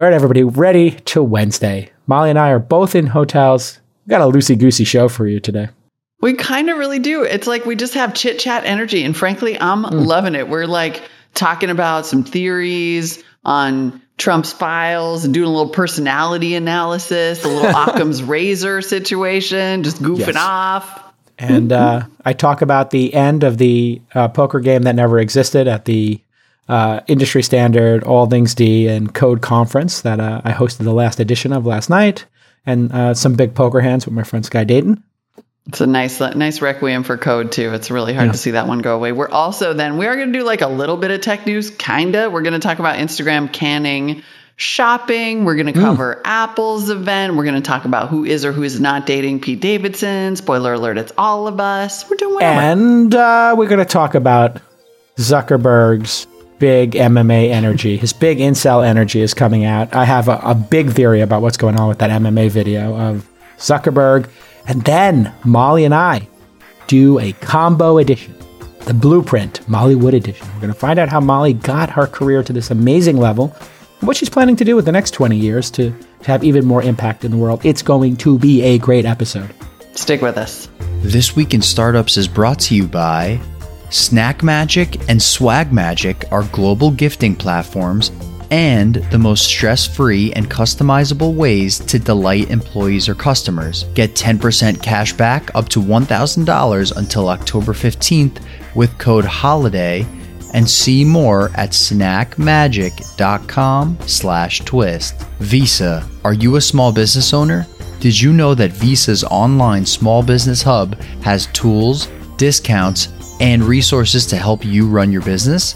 All right, everybody, ready to Wednesday. Molly and I are both in hotels. We got a loosey goosey show for you today. We kind of really do. It's like we just have chit chat energy. And frankly, I'm mm. loving it. We're like talking about some theories on Trump's files and doing a little personality analysis, a little Occam's razor situation, just goofing yes. off. And uh, I talk about the end of the uh, poker game that never existed at the uh, industry standard All Things D and Code conference that uh, I hosted the last edition of last night, and uh, some big poker hands with my friend Sky Dayton. It's a nice, nice requiem for code too. It's really hard yeah. to see that one go away. We're also then we are going to do like a little bit of tech news, kinda. We're going to talk about Instagram canning shopping. We're going to cover mm. Apple's event. We're going to talk about who is or who is not dating Pete Davidson. Spoiler alert: it's all of us. We're doing whatever. And uh, we're going to talk about Zuckerberg's big MMA energy. His big incel energy is coming out. I have a, a big theory about what's going on with that MMA video of Zuckerberg. And then Molly and I do a combo edition, the Blueprint Molly Wood edition. We're going to find out how Molly got her career to this amazing level, and what she's planning to do with the next 20 years to, to have even more impact in the world. It's going to be a great episode. Stick with us. This Week in Startups is brought to you by Snack Magic and Swag Magic are global gifting platforms and the most stress free and customizable ways to delight employees or customers. Get 10% cash back up to $1,000 until October 15th with code HOLIDAY and see more at snackmagic.com slash twist. Visa, are you a small business owner? Did you know that Visa's online small business hub has tools, discounts, and resources to help you run your business?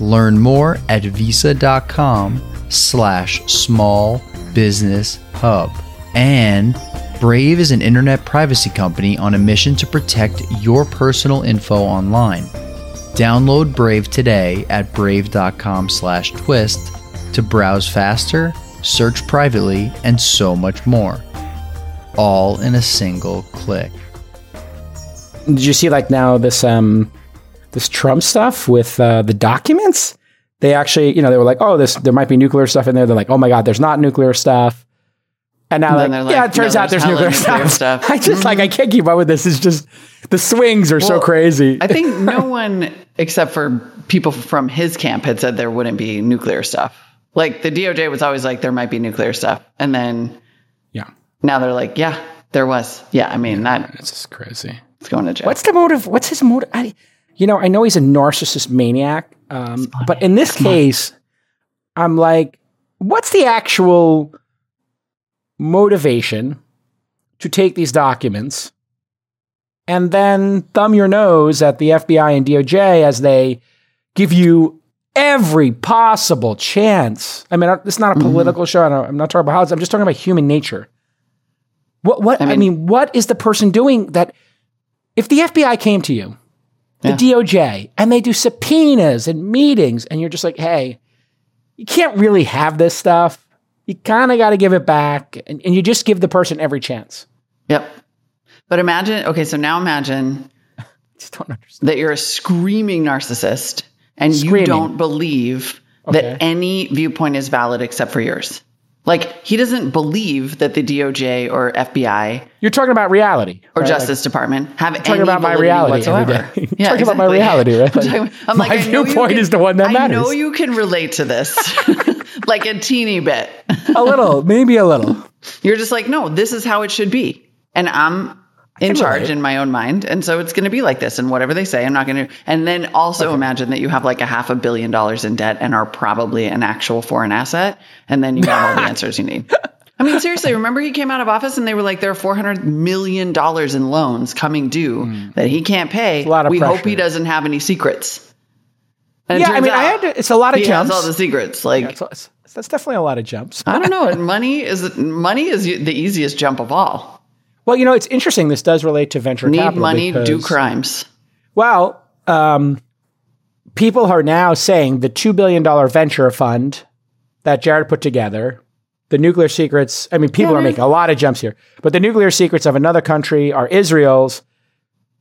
Learn more at visa.com slash small business hub. And Brave is an internet privacy company on a mission to protect your personal info online. Download Brave today at brave.com slash twist to browse faster, search privately, and so much more. All in a single click did you see like now this um this Trump stuff with uh, the documents? They actually, you know, they were like, oh, this there might be nuclear stuff in there. They're like, oh my god, there's not nuclear stuff. And now, and like, like, yeah, it turns no, out there's, there's nuclear, nuclear stuff. stuff. I just mm-hmm. like I can't keep up with this. It's just the swings are well, so crazy. I think no one except for people from his camp had said there wouldn't be nuclear stuff. Like the DOJ was always like there might be nuclear stuff, and then yeah, now they're like, yeah, there was. Yeah, I mean that. It's just crazy going to jail. What's the motive? What's his motive? I, you know, I know he's a narcissist maniac, um, but in this case. I'm like, what's the actual motivation to take these documents and then thumb your nose at the FBI and DOJ as they give you every possible chance? I mean, it's not a mm-hmm. political mm-hmm. show. I'm not talking about how I'm just talking about human nature. What? What? I mean, I mean, what is the person doing that? If the FBI came to you, the yeah. DOJ, and they do subpoenas and meetings, and you're just like, hey, you can't really have this stuff. You kind of got to give it back, and, and you just give the person every chance. Yep. But imagine, okay, so now imagine that you're a screaming narcissist and screaming. you don't believe okay. that any viewpoint is valid except for yours. Like he doesn't believe that the DOJ or FBI You're talking about reality or right? Justice like, Department have talking about my reality whatsoever. yeah, talking exactly. about my reality, right? Like, I'm, I'm my like, viewpoint can, is the one that matters. I know you can relate to this, like a teeny bit, a little, maybe a little. You're just like, no, this is how it should be, and I'm in charge relate. in my own mind. And so it's going to be like this. And whatever they say, I'm not going to. And then also okay. imagine that you have like a half a billion dollars in debt and are probably an actual foreign asset. And then you have all the answers you need. I mean, seriously, remember he came out of office and they were like, there are $400 million in loans coming due mm. that he can't pay. a lot of we pressure. hope he doesn't have any secrets. And yeah, I mean, I had to, it's a lot of he jumps. Has all the secrets. Like, yeah, it's, it's, that's definitely a lot of jumps. I don't know. money is money is the easiest jump of all. Well, you know, it's interesting. This does relate to venture Need capital. money, because, do crimes. Well, um, people are now saying the $2 billion venture fund that Jared put together, the nuclear secrets, I mean, people yeah, are making a lot of jumps here, but the nuclear secrets of another country are Israel's,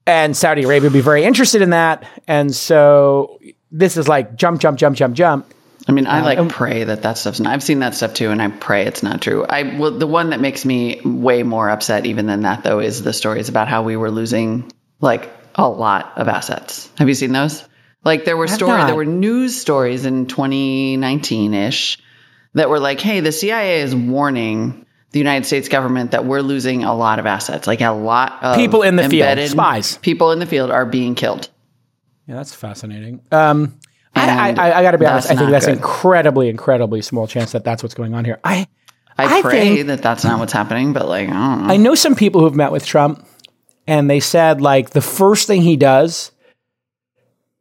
and Saudi Arabia would be very interested in that. And so this is like jump, jump, jump, jump, jump. I mean, I like pray that that stuff's not. I've seen that stuff too, and I pray it's not true. I well, the one that makes me way more upset even than that though is the stories about how we were losing like a lot of assets. Have you seen those? Like there were stories, there were news stories in 2019 ish that were like, "Hey, the CIA is warning the United States government that we're losing a lot of assets. Like a lot of people in the field, spies, people in the field are being killed." Yeah, that's fascinating. Um, I, I, I got to be honest. I think that's good. incredibly, incredibly small chance that that's what's going on here. I, I, I pray think, that that's not what's happening, but like, I don't know. I know some people who've met with Trump, and they said like the first thing he does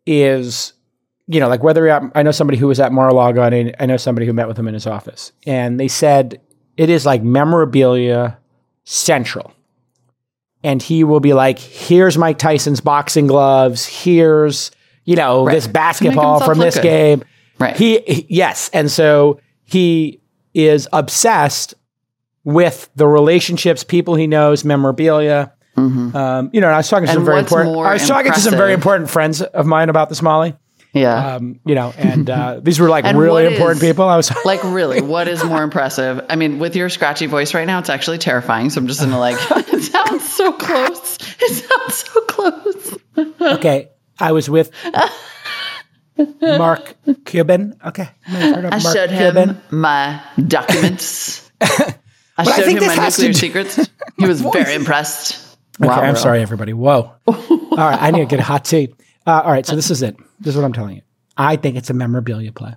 is, you know, like whether at, I know somebody who was at Mar-a-Lago, and I know somebody who met with him in his office, and they said it is like memorabilia central and he will be like, "Here's Mike Tyson's boxing gloves. Here's you know, right. this basketball from this good. game. Right. He, he, yes. And so he is obsessed with the relationships, people he knows, memorabilia. Mm-hmm. Um, you know, I was talking to and some very important. I was talking to some very important friends of mine about this, Molly. Yeah. Um, you know, and uh, these were like really important is, people. I was like, really, what is more impressive? I mean, with your scratchy voice right now, it's actually terrifying. So I'm just gonna like, it sounds so close. It sounds so close. okay. I was with Mark Cuban. Okay. I showed Cuban. him my documents. I showed I him my nuclear secrets. He was very impressed. Okay, wow, I'm sorry, everybody. Whoa. all right, I need to get a hot tea. Uh, all right, so this is it. This is what I'm telling you. I think it's a memorabilia play.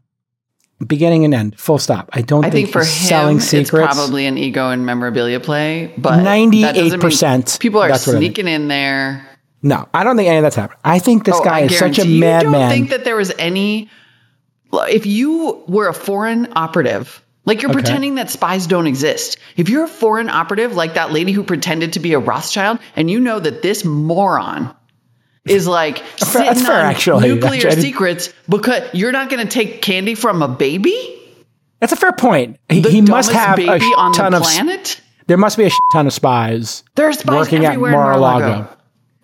Beginning and end, full stop. I don't I think, think for him, selling secrets. It's probably an ego and memorabilia play, but 98%. People are sneaking in there no, I don't think any of that's happened. I think this oh, guy I is such a madman. I don't think that there was any. If you were a foreign operative, like you're okay. pretending that spies don't exist. If you're a foreign operative, like that lady who pretended to be a Rothschild, and you know that this moron is like sitting that's fair, on actually. nuclear actually. secrets because you're not going to take candy from a baby. That's a fair point. He, he must have a on ton the planet. Of, there must be a ton of spies. There are spies working at Mar-a-Lago.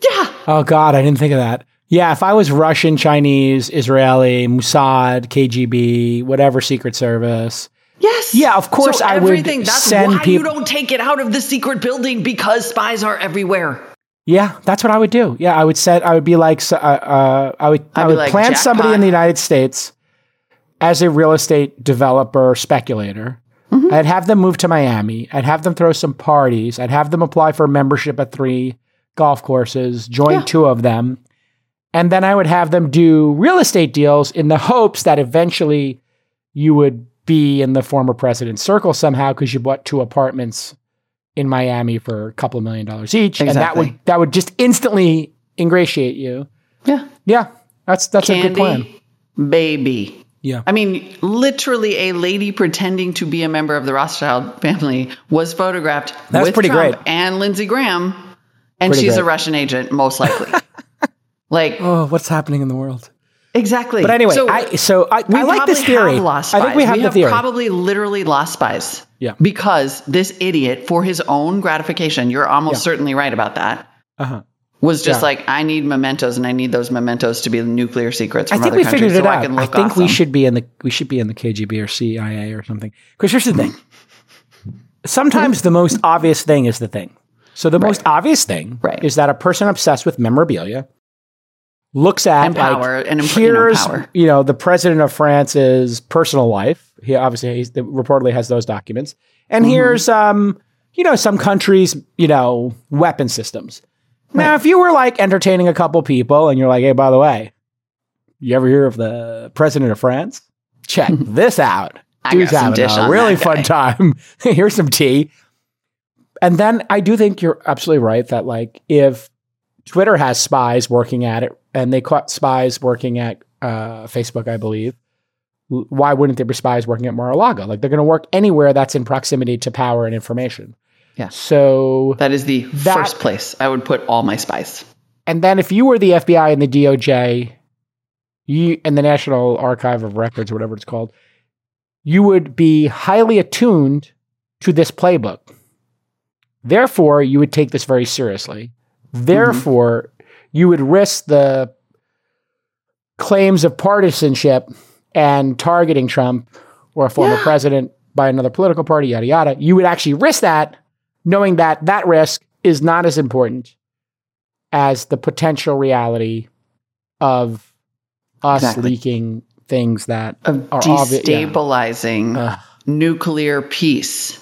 Yeah. Oh God, I didn't think of that. Yeah, if I was Russian, Chinese, Israeli, Mossad, KGB, whatever Secret Service. Yes. Yeah, of course so I would that's send why you don't take it out of the secret building because spies are everywhere. Yeah, that's what I would do. Yeah, I would set. I would be like, uh, uh, I would, I'd I would like, plant jackpot. somebody in the United States as a real estate developer speculator. Mm-hmm. I'd have them move to Miami. I'd have them throw some parties. I'd have them apply for membership at three golf courses, join yeah. two of them, and then I would have them do real estate deals in the hopes that eventually you would be in the former president's circle somehow because you bought two apartments in Miami for a couple of million dollars each, exactly. and that would that would just instantly ingratiate you. Yeah, yeah, that's that's Candy, a good plan. Baby. Yeah. I mean, literally, a lady pretending to be a member of the Rothschild family was photographed That's with pretty Trump great. and Lindsey Graham and Pretty she's great. a Russian agent, most likely. like, oh, what's happening in the world? Exactly. But anyway, so I so I, I like this theory. I think we have we the theory. Probably literally lost spies. Yeah. Because this idiot, for his own gratification, you're almost yeah. certainly right about that. Uh-huh. Was just yeah. like, I need mementos, and I need those mementos to be nuclear secrets. I think we figured it so out. I, I think we them. should be in the we should be in the KGB or CIA or something. Because here's the thing: sometimes the most obvious thing is the thing. So the right. most obvious thing right. is that a person obsessed with memorabilia looks at and power like, and here's you know, you know the president of France's personal life. He obviously he reportedly has those documents, and mm-hmm. here's um you know some countries you know weapon systems. Right. Now, if you were like entertaining a couple people and you're like, hey, by the way, you ever hear of the president of France? Check this out. Dude's having a really fun time. Here's some tea. And then I do think you're absolutely right that like if Twitter has spies working at it and they caught spies working at uh, Facebook, I believe, why wouldn't there be spies working at Mar-a-Lago? Like they're going to work anywhere that's in proximity to power and information. Yeah. So that is the that, first place I would put all my spies. And then if you were the FBI and the DOJ, you and the National Archive of Records or whatever it's called, you would be highly attuned to this playbook Therefore, you would take this very seriously. Therefore, mm-hmm. you would risk the claims of partisanship and targeting Trump or a former Yeah. president by another political party, yada, yada, you would actually risk that knowing that that risk is not as important as the potential reality of us Exactly. leaking things that Of are obvi- yeah. destabilizing nuclear peace.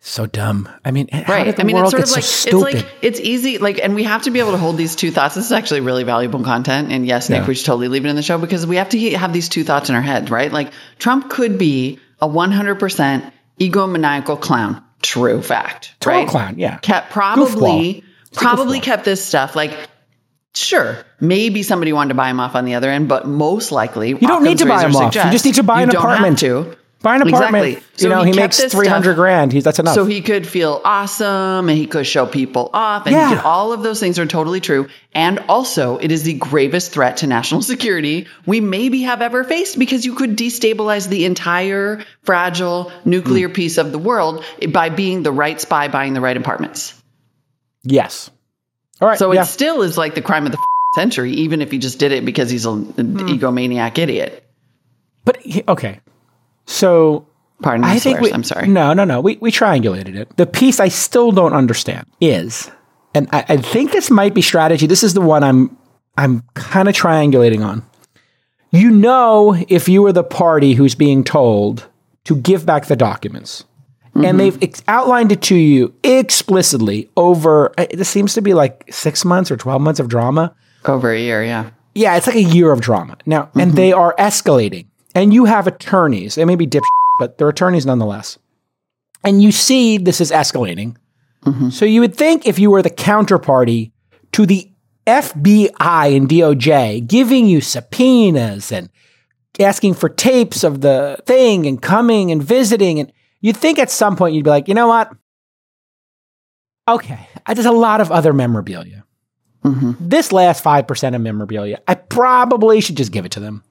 So dumb. I mean, Right. I mean, it's sort of like so it's like it's easy. Like, and we have to be able to hold these two thoughts. This is actually really valuable content. And yes, Nick, Yeah. we should totally leave it in the show because we have to have these two thoughts in our head, right? Like, Trump could be a 100% egomaniacal clown. True fact. Total right? clown, yeah. Kept probably probably kept this stuff like. Sure, maybe somebody wanted to buy him off on the other end, but most likely You don't need to buy him off. You just need to buy an apartment. To. Buy an apartment. Exactly. You So know, he he, makes three hundred grand. He's that's enough. So he could feel awesome and he could show people off and Yeah. he could, all of those things are totally true. And also it is the gravest threat to national security we maybe have ever faced because you could destabilize the entire fragile nuclear peace of the world by being the right spy buying the right apartments. yes. All right. So yeah. it still is like the crime of the century, even if he just did it because he's an Hmm. egomaniac idiot. but he- okay. So Pardon me, I think we, I'm sorry. No, no, no. We we triangulated it. The piece I still don't understand is, and I, I think this might be strategy. This is the one I'm I'm kind of triangulating on. You know, if you were the party who's being told to give back the documents, Mm-hmm. and they've ex- outlined it to you explicitly over, uh, this seems to be like six months or twelve months of drama. Over a year, yeah. Yeah, it's like a year of drama now, and they are escalating. And you have attorneys; they may be dip, but they're attorneys nonetheless. And you see this is escalating. Mm-hmm. So you would think if you were the counterparty to the FBI and DOJ giving you subpoenas and asking for tapes of the thing and coming and visiting, and you'd think at some point you'd be like, you know what? Okay, there's a lot of other memorabilia mm-hmm. this last 5% of memorabilia, I probably should just give it to them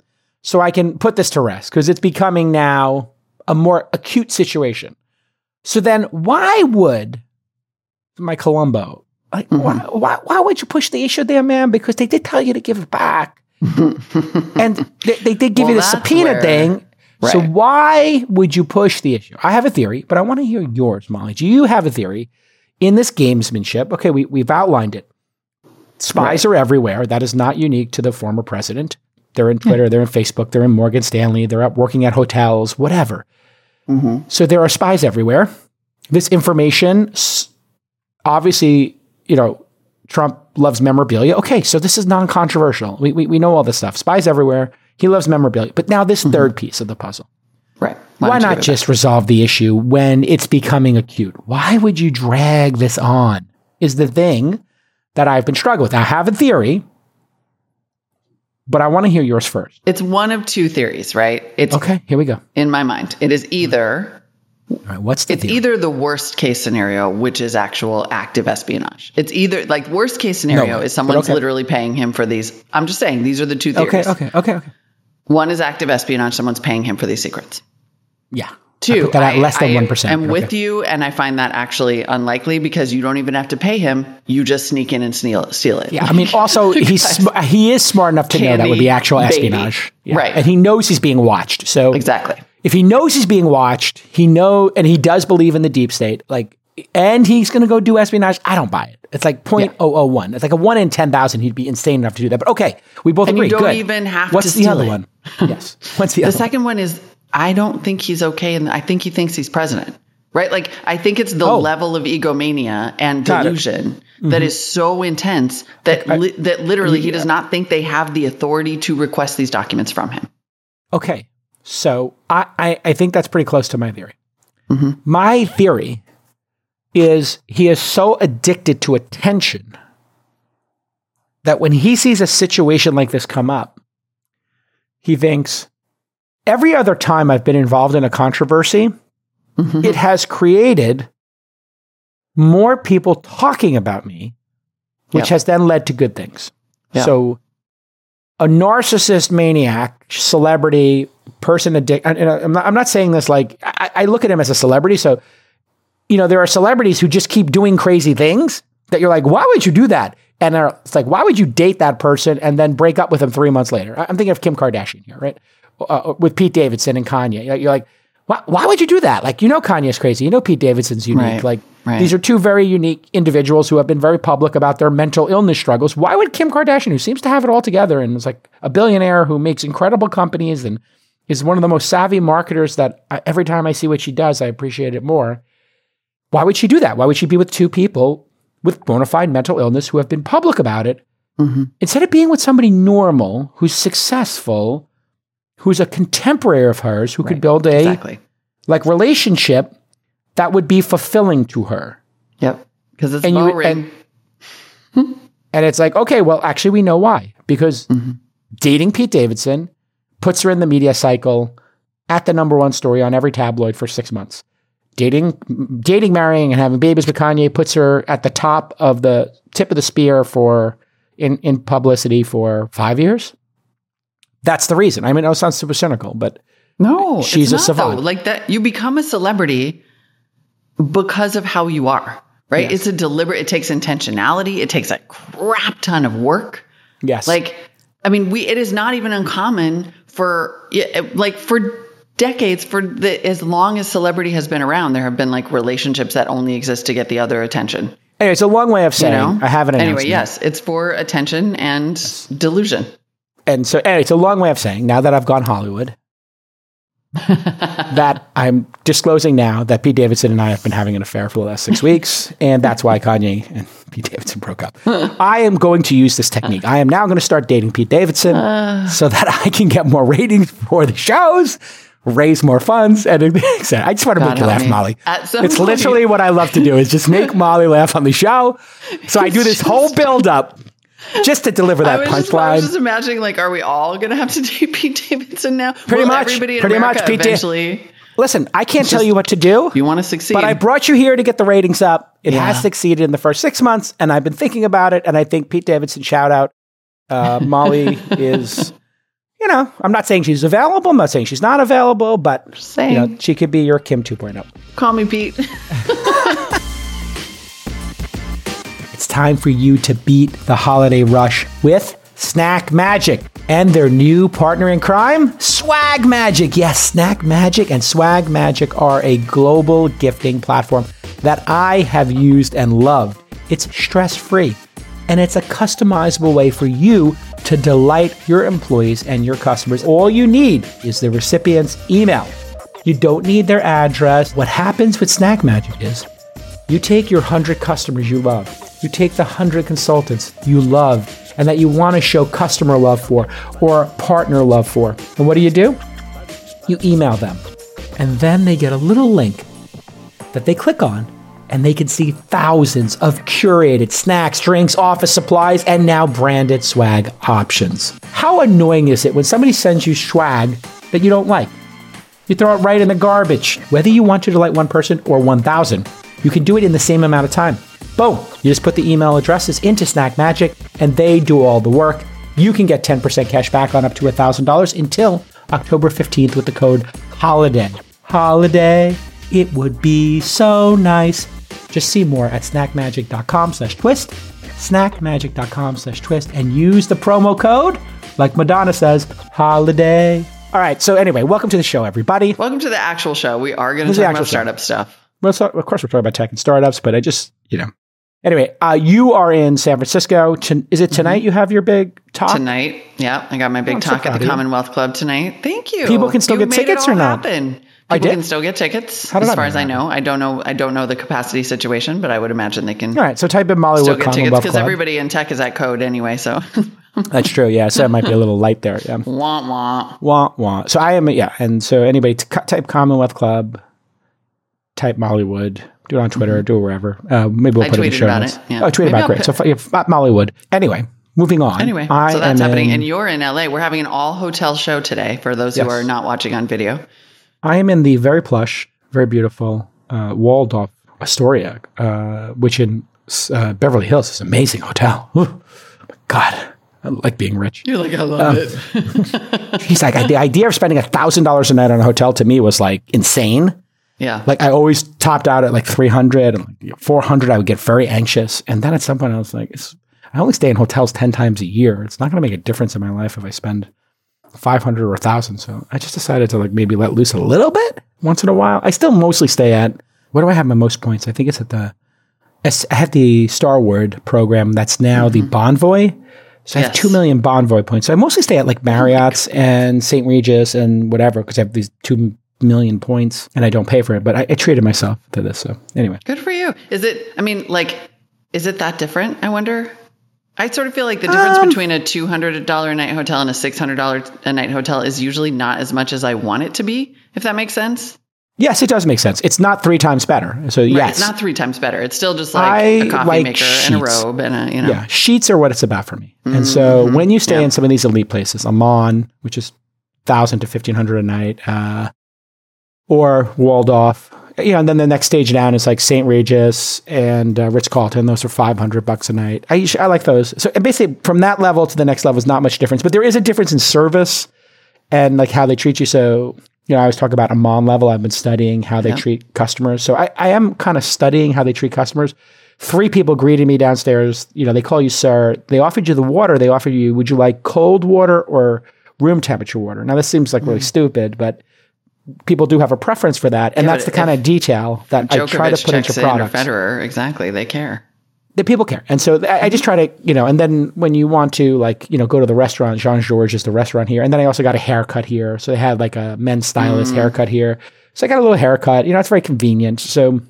so I can put this to rest because it's becoming now a more acute situation. So then, why would my Columbo, like, why, mm-hmm. why, why would you push the issue there, man? Because they did tell you to give it back. and they, they did give Well, you the subpoena where- thing. So why would you push the issue? I have a theory, but I want to hear yours, Molly. Do you have a theory in this gamesmanship? Okay, we, we've outlined it. Spies are everywhere. That is not unique to the former president. They're in hmm. Twitter, they're in Facebook, they're in Morgan Stanley, they're out working at hotels, whatever. Mm-hmm. So there are spies everywhere. This information, obviously, you know, Trump loves memorabilia. Okay, so this is non controversial. We, we, we know all this stuff. Spies everywhere. He loves memorabilia. But now, this mm-hmm. third piece of the puzzle. Right. Why, you not just resolve the issue when it's becoming acute? Why would you drag this on? Is the thing that I've been struggling with. I have a theory, but I want to hear yours first. It's one of two theories, right? It's Okay, here we go. in my mind. It is either All right, what's the it's theory? either the worst case scenario, which is actual active espionage. It's either like worst case scenario way, is someone's okay. literally paying him for these. I'm just saying these are the two okay, theories. okay, okay, okay. One is active espionage. Someone's paying him for these secrets. Yeah. I Two, put that at less than 1%. I'm but with you, and I find that actually unlikely because you don't even have to pay him. You just sneak in and steal, steal it. Yeah, I mean, also he's sm- he is smart enough to know that would be actual espionage, Yeah. Right. And he knows he's being watched. So exactly. if he knows he's being watched, he know, and he does believe in the deep state, like, and he's going to go do espionage. I don't buy it. It's like 0.001. It's like a one in ten thousand. He'd be insane enough to do that. But okay, we both And you agree. don't Good. even have to. What's to the other it. one? Yes. What's the, other one? The second one is I don't think he's okay, and I think he thinks he's president. Right? Like I think it's the Oh. level of egomania and delusion that mm-hmm. is so intense that li- that literally he does not think they have the authority to request these documents from him. Okay. So I, I, I think that's pretty close to my theory. Mm-hmm. My theory is he is so addicted to attention that when he sees a situation like this come up, he thinks, every other time I've been involved in a controversy, mm-hmm. it has created more people talking about me, which Yep. has then led to good things. Yeah. So a narcissist maniac, celebrity, person addict. And and I'm not, I'm not saying this like I, I look at him as a celebrity. So, you know, there are celebrities who just keep doing crazy things that you're like, why would you do that? And it's like, why would you date that person and then break up with them three months later? I'm thinking of Kim Kardashian here, right? Uh, with Pete Davidson and Kanye. You're like, why, why would you do that? Like, you know, Kanye's crazy. You know, Pete Davidson's unique. Right, like, right. these are two very unique individuals who have been very public about their mental illness struggles. Why would Kim Kardashian, who seems to have it all together and is like a billionaire who makes incredible companies and is one of the most savvy marketers that I, every time I see what she does, I appreciate it more. Why would she do that? Why would she be with two people with bona fide mental illness who have been public about it Mm-hmm. instead of being with somebody normal who's successful, who's a contemporary of hers, who could build a Exactly. like relationship that would be fulfilling to her. Yep. Because it's And you- bow ring. and- And it's like, okay, well, actually, we know why. Because Mm-hmm. dating Pete Davidson puts her in the media cycle at the number one story on every tabloid for six months. Dating, dating, marrying, and having babies with Kanye puts her at the top of the tip of the spear for in, in publicity for five years. That's the reason. I mean, it sounds super cynical, but no, she's a not, though. savant. Like that, you become a celebrity because of how you are, right? Yes. It's a deliberate. It takes intentionality. It takes a crap ton of work. yes, Like, I mean, we. It is not even uncommon for like for decades for the as long as celebrity has been around, there have been like relationships that only exist to get the other attention. anyway, it's a long way of saying You know, I have an anyway. Yes, it's for attention and delusion. And so anyway, it's a long way of saying now that I've gone Hollywood, that I'm disclosing now that Pete Davidson and I have been having an affair for the last six weeks, and that's why Kanye and Pete Davidson broke up. I am going to use this technique. I am now going to start dating Pete Davidson so that I can get more ratings for the shows. Raise more funds and I just want to God make you laugh, me. Molly. It's literally what I love to do is just make Molly laugh on the show. So I do this whole build up just to deliver that just, I was punchline. just imagining, like, are we all going to have to date Pete Davidson now? Pretty Will much, Everybody in pretty much, America Pete Da- eventually. Listen, I can't tell you what to do. you want to succeed. But I brought you here to get the ratings up. It Yeah. has succeeded in the first six months, and I've been thinking about it. And I think Pete Davidson, shout out. Uh, Molly is, you know, I'm not saying she's available. I'm not saying she's not available, but saying. you know, she could be your Kim oh. 2.0. Call me Pete. time for you to beat the holiday rush with Snack Magic and their new partner in crime, Swag Magic. Yes, Snack Magic and Swag Magic are a global gifting platform that I have used and loved. It's stress free and it's a customizable way for you to delight your employees and your customers. All you need is the recipient's email. You don't need their address. What happens with Snack Magic is you take your 100 customers you love, you take the 100 consultants you love and that you want to show customer love for or partner love for. And what do you do? You email them. And then they get a little link that they click on and they can see thousands of curated snacks, drinks, office supplies, and now branded swag options. How annoying is it when somebody sends you swag that you don't like? You throw it right in the garbage. Whether you want to delight one person or 1,000, you can do it in the same amount of time. Boom. You just put the email addresses into Snack Magic and they do all the work. You can get 10% cash back on up to $1,000 until October 15th with the code HOLIDAY. Holiday. It would be so nice. Just see more at snackmagic.com slash twist, snackmagic.com slash twist, and use the promo code, like Madonna says, holiday. All right. So anyway, welcome to the show, everybody. Welcome to the actual show. We are going to talk actual about show. startup stuff. Well, so, of course, we're talking about tech and startups, but I just, you know. Anyway, uh, you are in San Francisco. Is it tonight you have your big talk? Tonight, yeah, I got my big I'm so talk at the. Commonwealth Club tonight. Thank you. People can still You get made tickets it or not? Happen. People I did? can still get tickets, How as far as I know. I don't know. I don't know the capacity situation, but I would imagine they can All right. So type in still Mollywood get tickets Commonwealth because everybody in tech is at code anyway. So That's true. Yeah. So it might be a little light there. Yeah. wah wah. Wah, wah. So I am, yeah. And so anybody t- type Commonwealth Club, type Mollywood, do it on Twitter, do it wherever. Uh, maybe we'll I put it in the show about notes. it, yeah. Oh, tweet Maybe about I'll great. put- So f- yeah, Mollywood. Anyway, moving on. Anyway, I so that's happening, in- and you're in LA. We're having an all hotel show today for those who are not watching on video. I am in the very plush, very beautiful uh, Waldorf Astoria, uh, which in uh, Beverly Hills is an amazing hotel. Ooh, God, I like being rich. You're like, I Um, love it. He's like, the idea of spending a thousand dollars a night on a hotel to me was like insane. Yeah, Like I always topped out at like 300 and like 400. I would get very anxious. And then at some point I was like, it's, I only stay in hotels 10 times a year. It's not going to make a difference in my life if I spend 500 or 1000 so i just decided to like maybe let loose a little bit once in a while i still mostly stay at where do i have my most points i think it's at the i have the Starwood program that's now mm-hmm. the bonvoy so yes. I have 2 million Bonvoy points. So I mostly stay at like Marriott's oh and St. Regis and whatever because I have these 2 million points and I don't pay for it. But I, I treated myself to this. So anyway. Good for you. Is it, I mean, like, is it that different? I wonder. I sort of feel like the difference um, between a $200 a night hotel and a $600 a night hotel is usually not as much as I want it to be, if that makes sense. Yes, it does make sense. It's not three times better. So right, yes, it's not three times better. It's still just like I a coffee like maker sheets. and a robe and a you know. Yeah, sheets are what it's about for me. Mm-hmm. And so mm-hmm. when you stay yeah. in some of these elite places, Aman, which is thousand to fifteen hundred a night, uh, or Waldorf, you know, and then the next stage down is like St. Regis and uh, Ritz Carlton. Those are five hundred bucks a night. I I like those. So basically, from that level to the next level is not much difference, but there is a difference in service and like how they treat you. So you know, I always talk about Aman level. I've been studying how they yeah. treat customers. So I, I am kind of studying how they treat customers. Three people greeted me downstairs. You know, they call you sir. They offered you the water. They offered you, would you like cold water or room temperature water? Now, this seems like really mm. stupid, but people do have a preference for that. And yeah, that's the kind of detail that Djokovic I try to put into products. In Federer, exactly. They care the people care. And so I, I just try to, you know, and then when you want to like, you know, go to the restaurant, Jean Georges is the restaurant here. And then I also got a haircut here. So they had like a men's stylist mm. haircut here. So I got a little haircut. You know, it's very convenient. So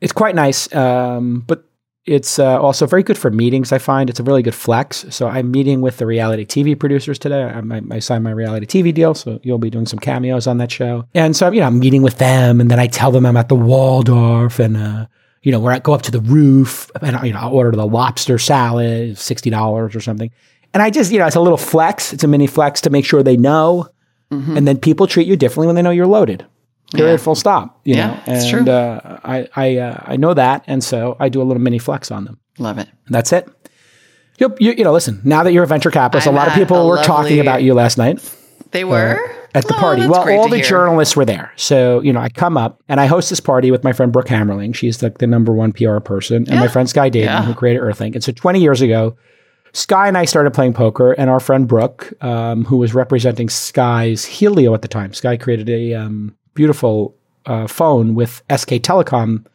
it's quite nice. Um, but it's uh, also very good for meetings. I find it's a really good flex. So I'm meeting with the reality TV producers today. I, I, I signed my reality TV deal, so you'll be doing some cameos on that show. And so you know, I'm meeting with them, and then I tell them I'm at the Waldorf, and uh, you know, where I go up to the roof and you know, I order the lobster salad, sixty dollars or something. And I just, you know, it's a little flex. It's a mini flex to make sure they know. Mm-hmm. And then people treat you differently when they know you're loaded. Period. Yeah. Full stop. You yeah, know, and true. Uh, I I uh, I know that, and so I do a little mini flex on them. Love it. And that's it. You, you, you know, listen. Now that you're a venture capitalist, I'm a lot of people were lovely, talking about you last night. They were. Uh, at the oh, party. Well, all the hear. journalists were there. So, you know, I come up and I host this party with my friend Brooke Hammerling. She's like the, the number one PR person, and yeah. my friend Sky Dayton, yeah. who created Earthlink. And so 20 years ago, Sky and I started playing poker, and our friend Brooke, um, who was representing Sky's Helio at the time, Sky created a um, beautiful uh, phone with SK Telecom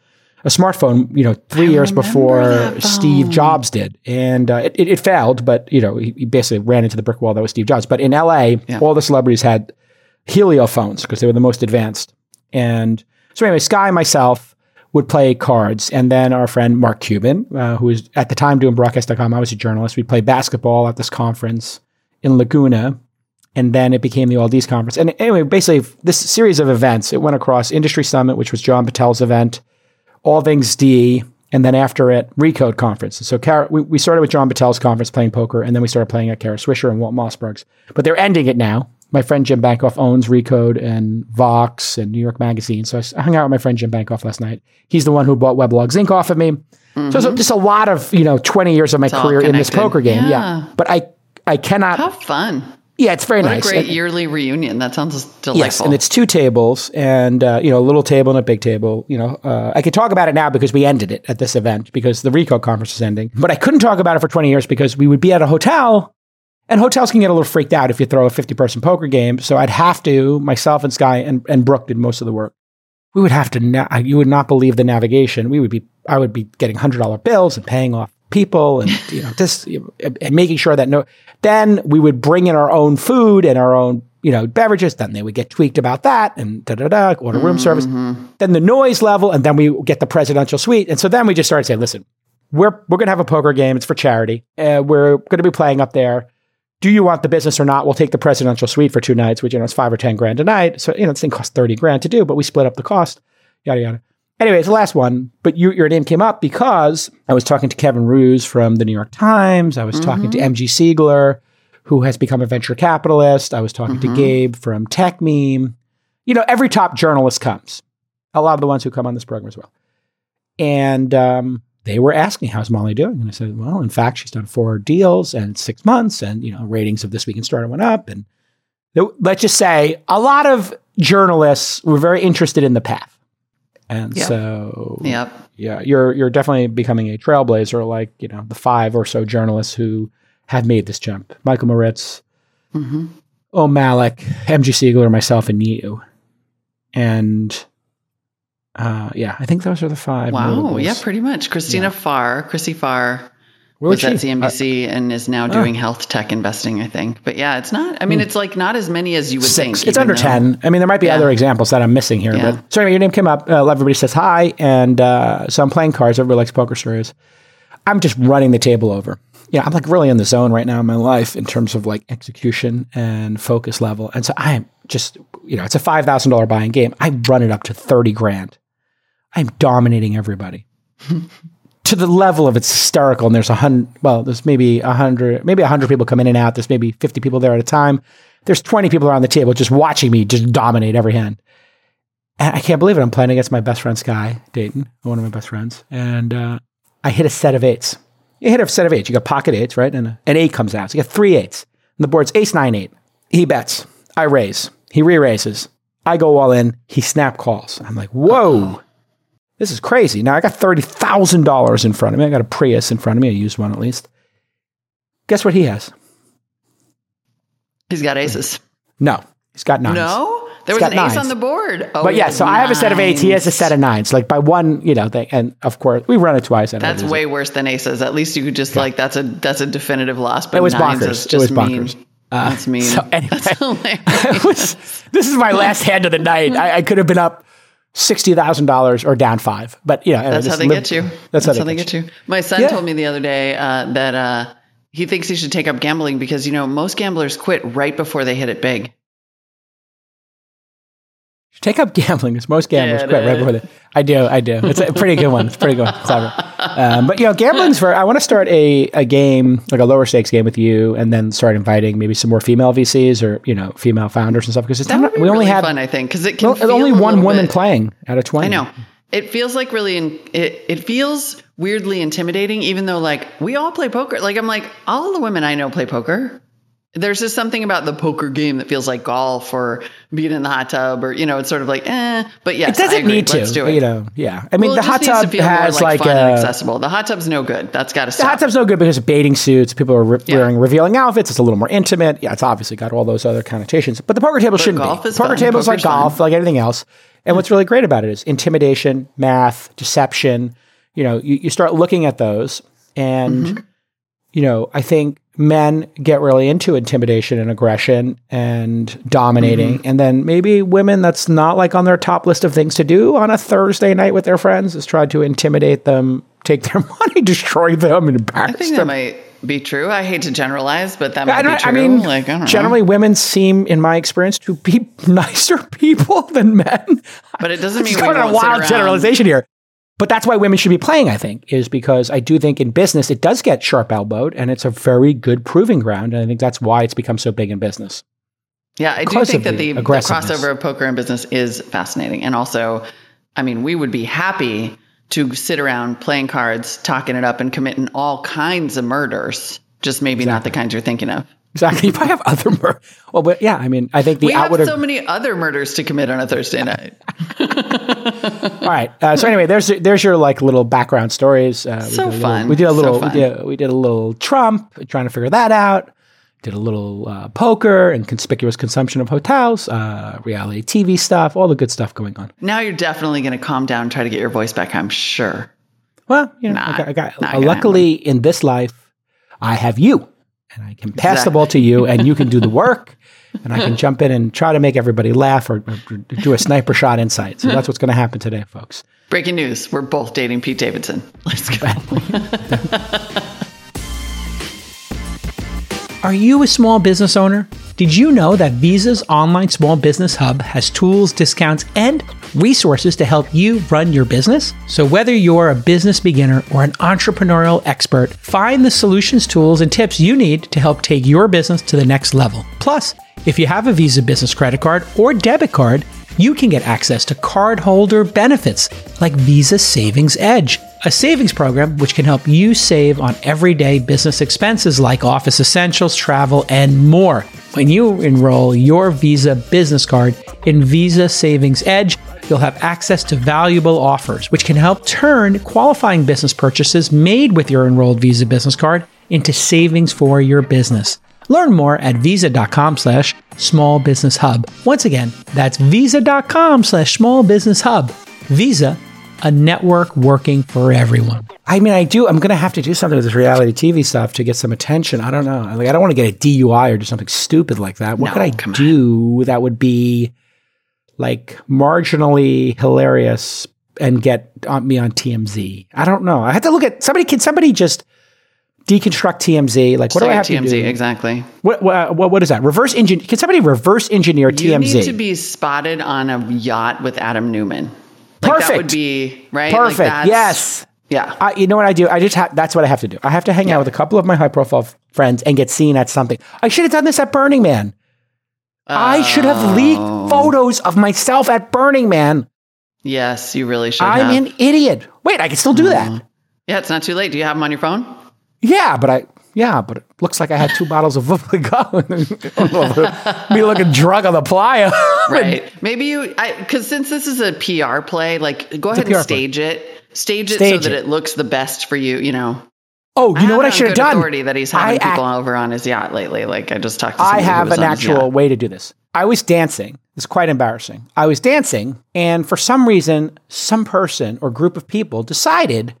a smartphone, you know, three I years before Steve Jobs did, and uh, it, it, failed. But you know, he, he, basically ran into the brick wall that was Steve Jobs. But in LA, yeah. all the celebrities had Helio phones because they were the most advanced. And so anyway, Sky and myself would play cards. And then our friend Mark Cuban, uh, who was at the time doing broadcast.com, I was a journalist. We'd play basketball at this conference in Laguna. And then it became the Aldi's conference. And anyway, basically this series of events, it went across Industry Summit, which was John Battelle's event, All Things D, and then after it, Recode Conference. So Kara, we, we started with John Battelle's conference playing poker, and then we started playing at Kara Swisher and Walt Mossberg's. But they're ending it now my friend Jim Bankoff owns Recode and Vox and New York Magazine. So I hung out with my friend Jim Bankoff last night. He's the one who bought Weblogs Inc. off of me. Mm-hmm. So, so just a lot of, you know, 20 years of my it's career in this poker game. Yeah. yeah. But I, I cannot. How fun. Yeah, it's very what nice. A great and, yearly reunion. That sounds delightful. Yes, and it's two tables, and uh, you know, a little table and a big table. You know, uh, I could talk about it now because we ended it at this event because the Recode conference is ending. But I couldn't talk about it for twenty years because we would be at a hotel and hotels can get a little freaked out if you throw a 50 person poker game. So I'd have to, myself and Sky and, and Brooke did most of the work. We would have to, na- you would not believe the navigation. We would be, I would be getting $100 bills and paying off people and, you know, just, and making sure that no, then we would bring in our own food and our own, you know, beverages. Then they would get tweaked about that and da da da, order room mm-hmm. service. Then the noise level, and then we get the presidential suite. And so then we just started saying, listen, we're, we're going to have a poker game. It's for charity. Uh, we're going to be playing up there do you want the business or not? We'll take the presidential suite for two nights, which you know is five or ten grand a night. So you know this thing costs thirty grand to do, but we split up the cost. Yada yada. Anyway, it's the last one, but you, your name came up because I was talking to Kevin Roose from the New York Times. I was mm-hmm. talking to MG Siegler, who has become a venture capitalist. I was talking mm-hmm. to Gabe from Techmeme. You know, every top journalist comes. A lot of the ones who come on this program as well. And um, they were asking, how's Molly doing? And I said, well, in fact, she's done four deals and six months and, you know, ratings of This Week in Startup went up. And let's just say a lot of journalists were very interested in the path. And yep. so, yep. yeah, you're, you're definitely becoming a trailblazer like, you know, the five or so journalists who have made this jump. Michael Moritz, mm-hmm. Oh Malik, MG Siegler, myself, and you. And uh, yeah, I think those are the five. Wow. Yeah, pretty much. Christina Farr, Chrissy Farr Where was was at she? Uh, CNBC and is now doing health tech investing, I think. But yeah, it's not, I mean, it's like not as many as you would Hmm. Six. think. It's under though- 10. I mean, there might be Yeah. other examples that I'm missing here. Yeah. But so anyway, your name came up. Uh, everybody says hi. And uh, so I'm playing cards. Everybody likes poker stories. I'm just running the table over. Yeah, I'm like really in the zone right now in my life in terms of like execution and focus level. And so I am just, you know, it's a $5,000 buying game. I run it up to 30 grand. I'm dominating everybody to the level of it's hysterical. And there's a hundred, well, there's maybe a hundred, maybe a hundred people come in and out. There's maybe 50 people there at a time. There's 20 people around the table just watching me just dominate every hand. And I can't believe it. I'm playing against my best friend, Sky Dayton, one of my best friends. And uh, I hit a set of eights. You hit a set of eights. You got pocket eights, right? And an eight comes out. So you got three eights. And the board's ace, nine, eight. He bets. I raise. He re raises. I go all in. He snap calls. I'm like, whoa. This is crazy. Now I got $30,000 in front of me. I got a Prius in front of me. I used one at least. Guess what he has? He's got aces. No, he's got nines. No? There He's was an got ace on the board. Oh, But yeah, so I have a set of eights. He has a set of nines. Like by one, you know, thing. And of course, we run it twice. That's lose it. way worse than aces. At least you could just like that's a that's a definitive loss. But It was nines bonkers. is It just was mean. bonkers. Uh, That's mean. so anyway. That's was- this is my last hand of the night. I, I could have been up sixty thousand dollars or down five. But you know, That's how they get you. That's, how, they get you. My son Yeah. told me the other day uh, that uh, he thinks he should take up gambling because you know most gamblers quit right before they hit it big. Take up gambling, as most gamblers Yeah, quit right dude. before the, I do, I do. It's a pretty good one. It's pretty good one. Clever. Um, but you know, gambling's for. I want to start a, a game like a lower stakes game with you, and then start inviting maybe some more female VCs or you know female founders and stuff because it's That not, we only really have fun, I think, because it can well, only one woman bit- playing out of twenty. I know. It feels like really, in, it, it feels weirdly intimidating, even though like we all play poker. Like I'm like, all the women I know play poker. There's just something about the poker game that feels like golf or being in the hot tub or, you know, it's sort of like, eh, but yes, It doesn't need to. Let's do it. You know, yeah. I mean, Well, the hot tub has like, fun and a, accessible. The hot tub's no good. That's got to stop. The hot tub's no good because of bathing suits. People are re- Yeah. wearing revealing outfits. It's a little more intimate. Yeah, it's obviously got all those other connotations. But the poker table shouldn't golf be. is poker fun. table's like Poker's fun. golf, like anything else. And what's really great about it is intimidation, math, deception. You know, you, you start looking at those, and Mm-hmm. you know, I think men get really into intimidation and aggression and dominating, Mm-hmm. and then maybe women that's not like on their top list of things to do on a Thursday night with their friends is try to intimidate them, take their money, destroy them, and embarrass I think them. that might be true. I hate to generalize, but that might be true. I mean, like, I don't generally, know. women seem, in my experience, to be nicer people than men. But it doesn't mean It's we going on a wild generalization here. But that's why women should be playing, I think, is because I do think in business it does get sharp elbowed and it's a very good proving ground. And I think that's why it's become so big in business. Yeah, I do think that the the, the crossover of poker and business is fascinating. And also, I mean, we would be happy to sit around playing cards, talking it up, and committing all kinds of murders. Just maybe not the kinds you're thinking of. Exactly. You probably have other, mur- well, but yeah, I mean, I think the we have outward. so many other murders to commit on a Thursday night. all right. Uh, so anyway, there's there's your like little background stories. Uh, we So did a fun. Little, we did a little. fun. we, did, we did a little Trump trying to figure that out. Did a little uh, poker and conspicuous consumption of hotels, uh, reality TV stuff, all the good stuff going on. Now you're definitely going to calm down and try to get your voice back, I'm sure. Well, you know, Not- I got, I got uh, luckily in this life, I have you, and I can pass the ball to you, and you can do the work, and I can jump in and try to make everybody laugh or, or do a sniper shot inside. So that's what's going to happen today, folks. Breaking news we're both dating Pete Davidson. Let's go. Are you a small business owner? Did you know that Visa's online small business hub has tools, discounts, and resources to help you run your business? So, whether you're a business beginner or an entrepreneurial expert, find the solutions, tools, and tips you need to help take your business to the next level. Plus, if you have a Visa business credit card or debit card, you can get access to cardholder benefits like Visa Savings Edge, a savings program which can help you save on everyday business expenses like office essentials, travel, and more. When you enroll your Visa business card in Visa Savings Edge, you'll have access to valuable offers which can help turn qualifying business purchases made with your enrolled Visa business card into savings for your business. Learn more at visa.com slash small business hub. Once again, that's visa.com slash small business hub. Visa, a network working for everyone. I mean, I do. I'm going to have to do something with this reality TV stuff to get some attention. I don't know. Like, I don't want to get a DUI or do something stupid like that. What No, could I come on. do that would be like marginally hilarious and get on me on TMZ? I don't know. I have to look at somebody. Can somebody just deconstruct TMZ? Like, what do I have TMZ, to do? exactly. What, uh, what, what is that? Reverse engineer? Can somebody reverse engineer TMZ? You need to be spotted on a yacht with Adam Neumann. Like that Perfect. would be right. Like Perfect. that's- yes. Yeah. I, you know what I do? I just have. That's what I have to do. I have to hang out with a couple of my high profile f- friends and get seen at something. I should have done this at Burning Man. I should have leaked Oh. photos of myself at Burning Man. Yes, you really should. I'm have. an idiot. Wait, I can still do that. Mm-hmm. Yeah, it's not too late. Do you have them on your phone? Yeah, but I. Yeah, but it looks like I had two bottles of Vubligo. Me looking drunk on the playa. Right. Maybe you, because since this is a PR play, like go ahead and stage it. Stage it Stage so that it. it looks the best for you. You know. Oh, you know what I should have done? Authority that he's having I people act- over on his yacht lately. Like I just talked to. I have was an actual way to do this. I was dancing. It's quite embarrassing. I was dancing, and for some reason, some person or group of people decided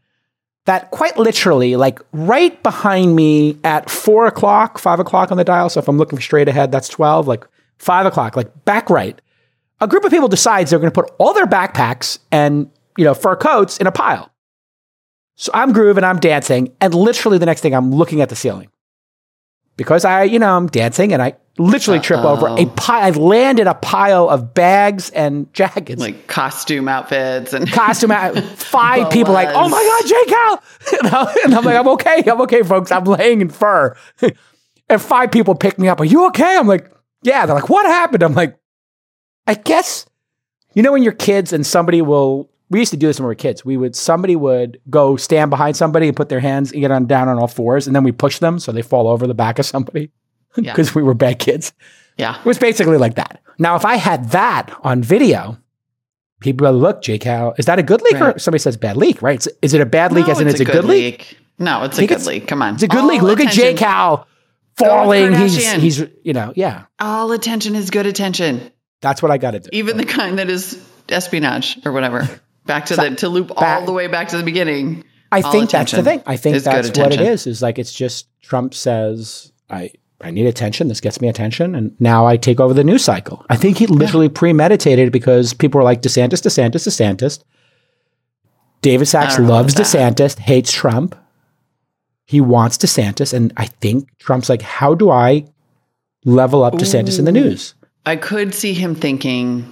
that quite literally, like right behind me at four o'clock, five o'clock on the dial. So if I'm looking straight ahead, that's 12, like five o'clock, like back right. A group of people decides they're going to put all their backpacks and, you know, fur coats in a pile. So I'm grooving, I'm dancing, and literally the next thing I'm looking at the ceiling because I, you know, I'm dancing and I literally trip over a pile. I landed a pile of bags and jackets, like costume outfits and costume. out- Five people like, oh my god, J Cal, You know, and I'm like, I'm okay, I'm okay, folks. I'm laying in fur, and five people pick me up. Are you okay? I'm like, yeah. They're like, what happened? I'm like, I guess, you know, when you're kids and somebody will. We used to do this when we were kids. We would somebody would go stand behind somebody and put their hands and get on down on all fours, and then we push them so they fall over the back of somebody Yeah. because we were bad kids. yeah. It was basically like that. Now, if I had that on video, people would look, J Cal, is that a good leak or somebody says bad leak, right? Is- Is it a bad leak No, as in it's, a good, leak? No, it's a good it's- leak. Come on. It's a good All leak. Look at J attention- Cal falling. He's, he's, you know, yeah, All attention is good attention, that's what I got to do. even the kind that is espionage or whatever. Back to the to loop back- all the way back to the beginning. I think that's the thing. I think that's what it is. is. Like it's just Trump says I I need attention. This gets me attention, and now I take over the news cycle. I think he literally premeditated because people were like DeSantis, DeSantis, DeSantis. David Sacks I don't know loves. DeSantis, hates Trump. He wants DeSantis, and I think Trump's like, how do I level up DeSantis in the news? I could see him thinking,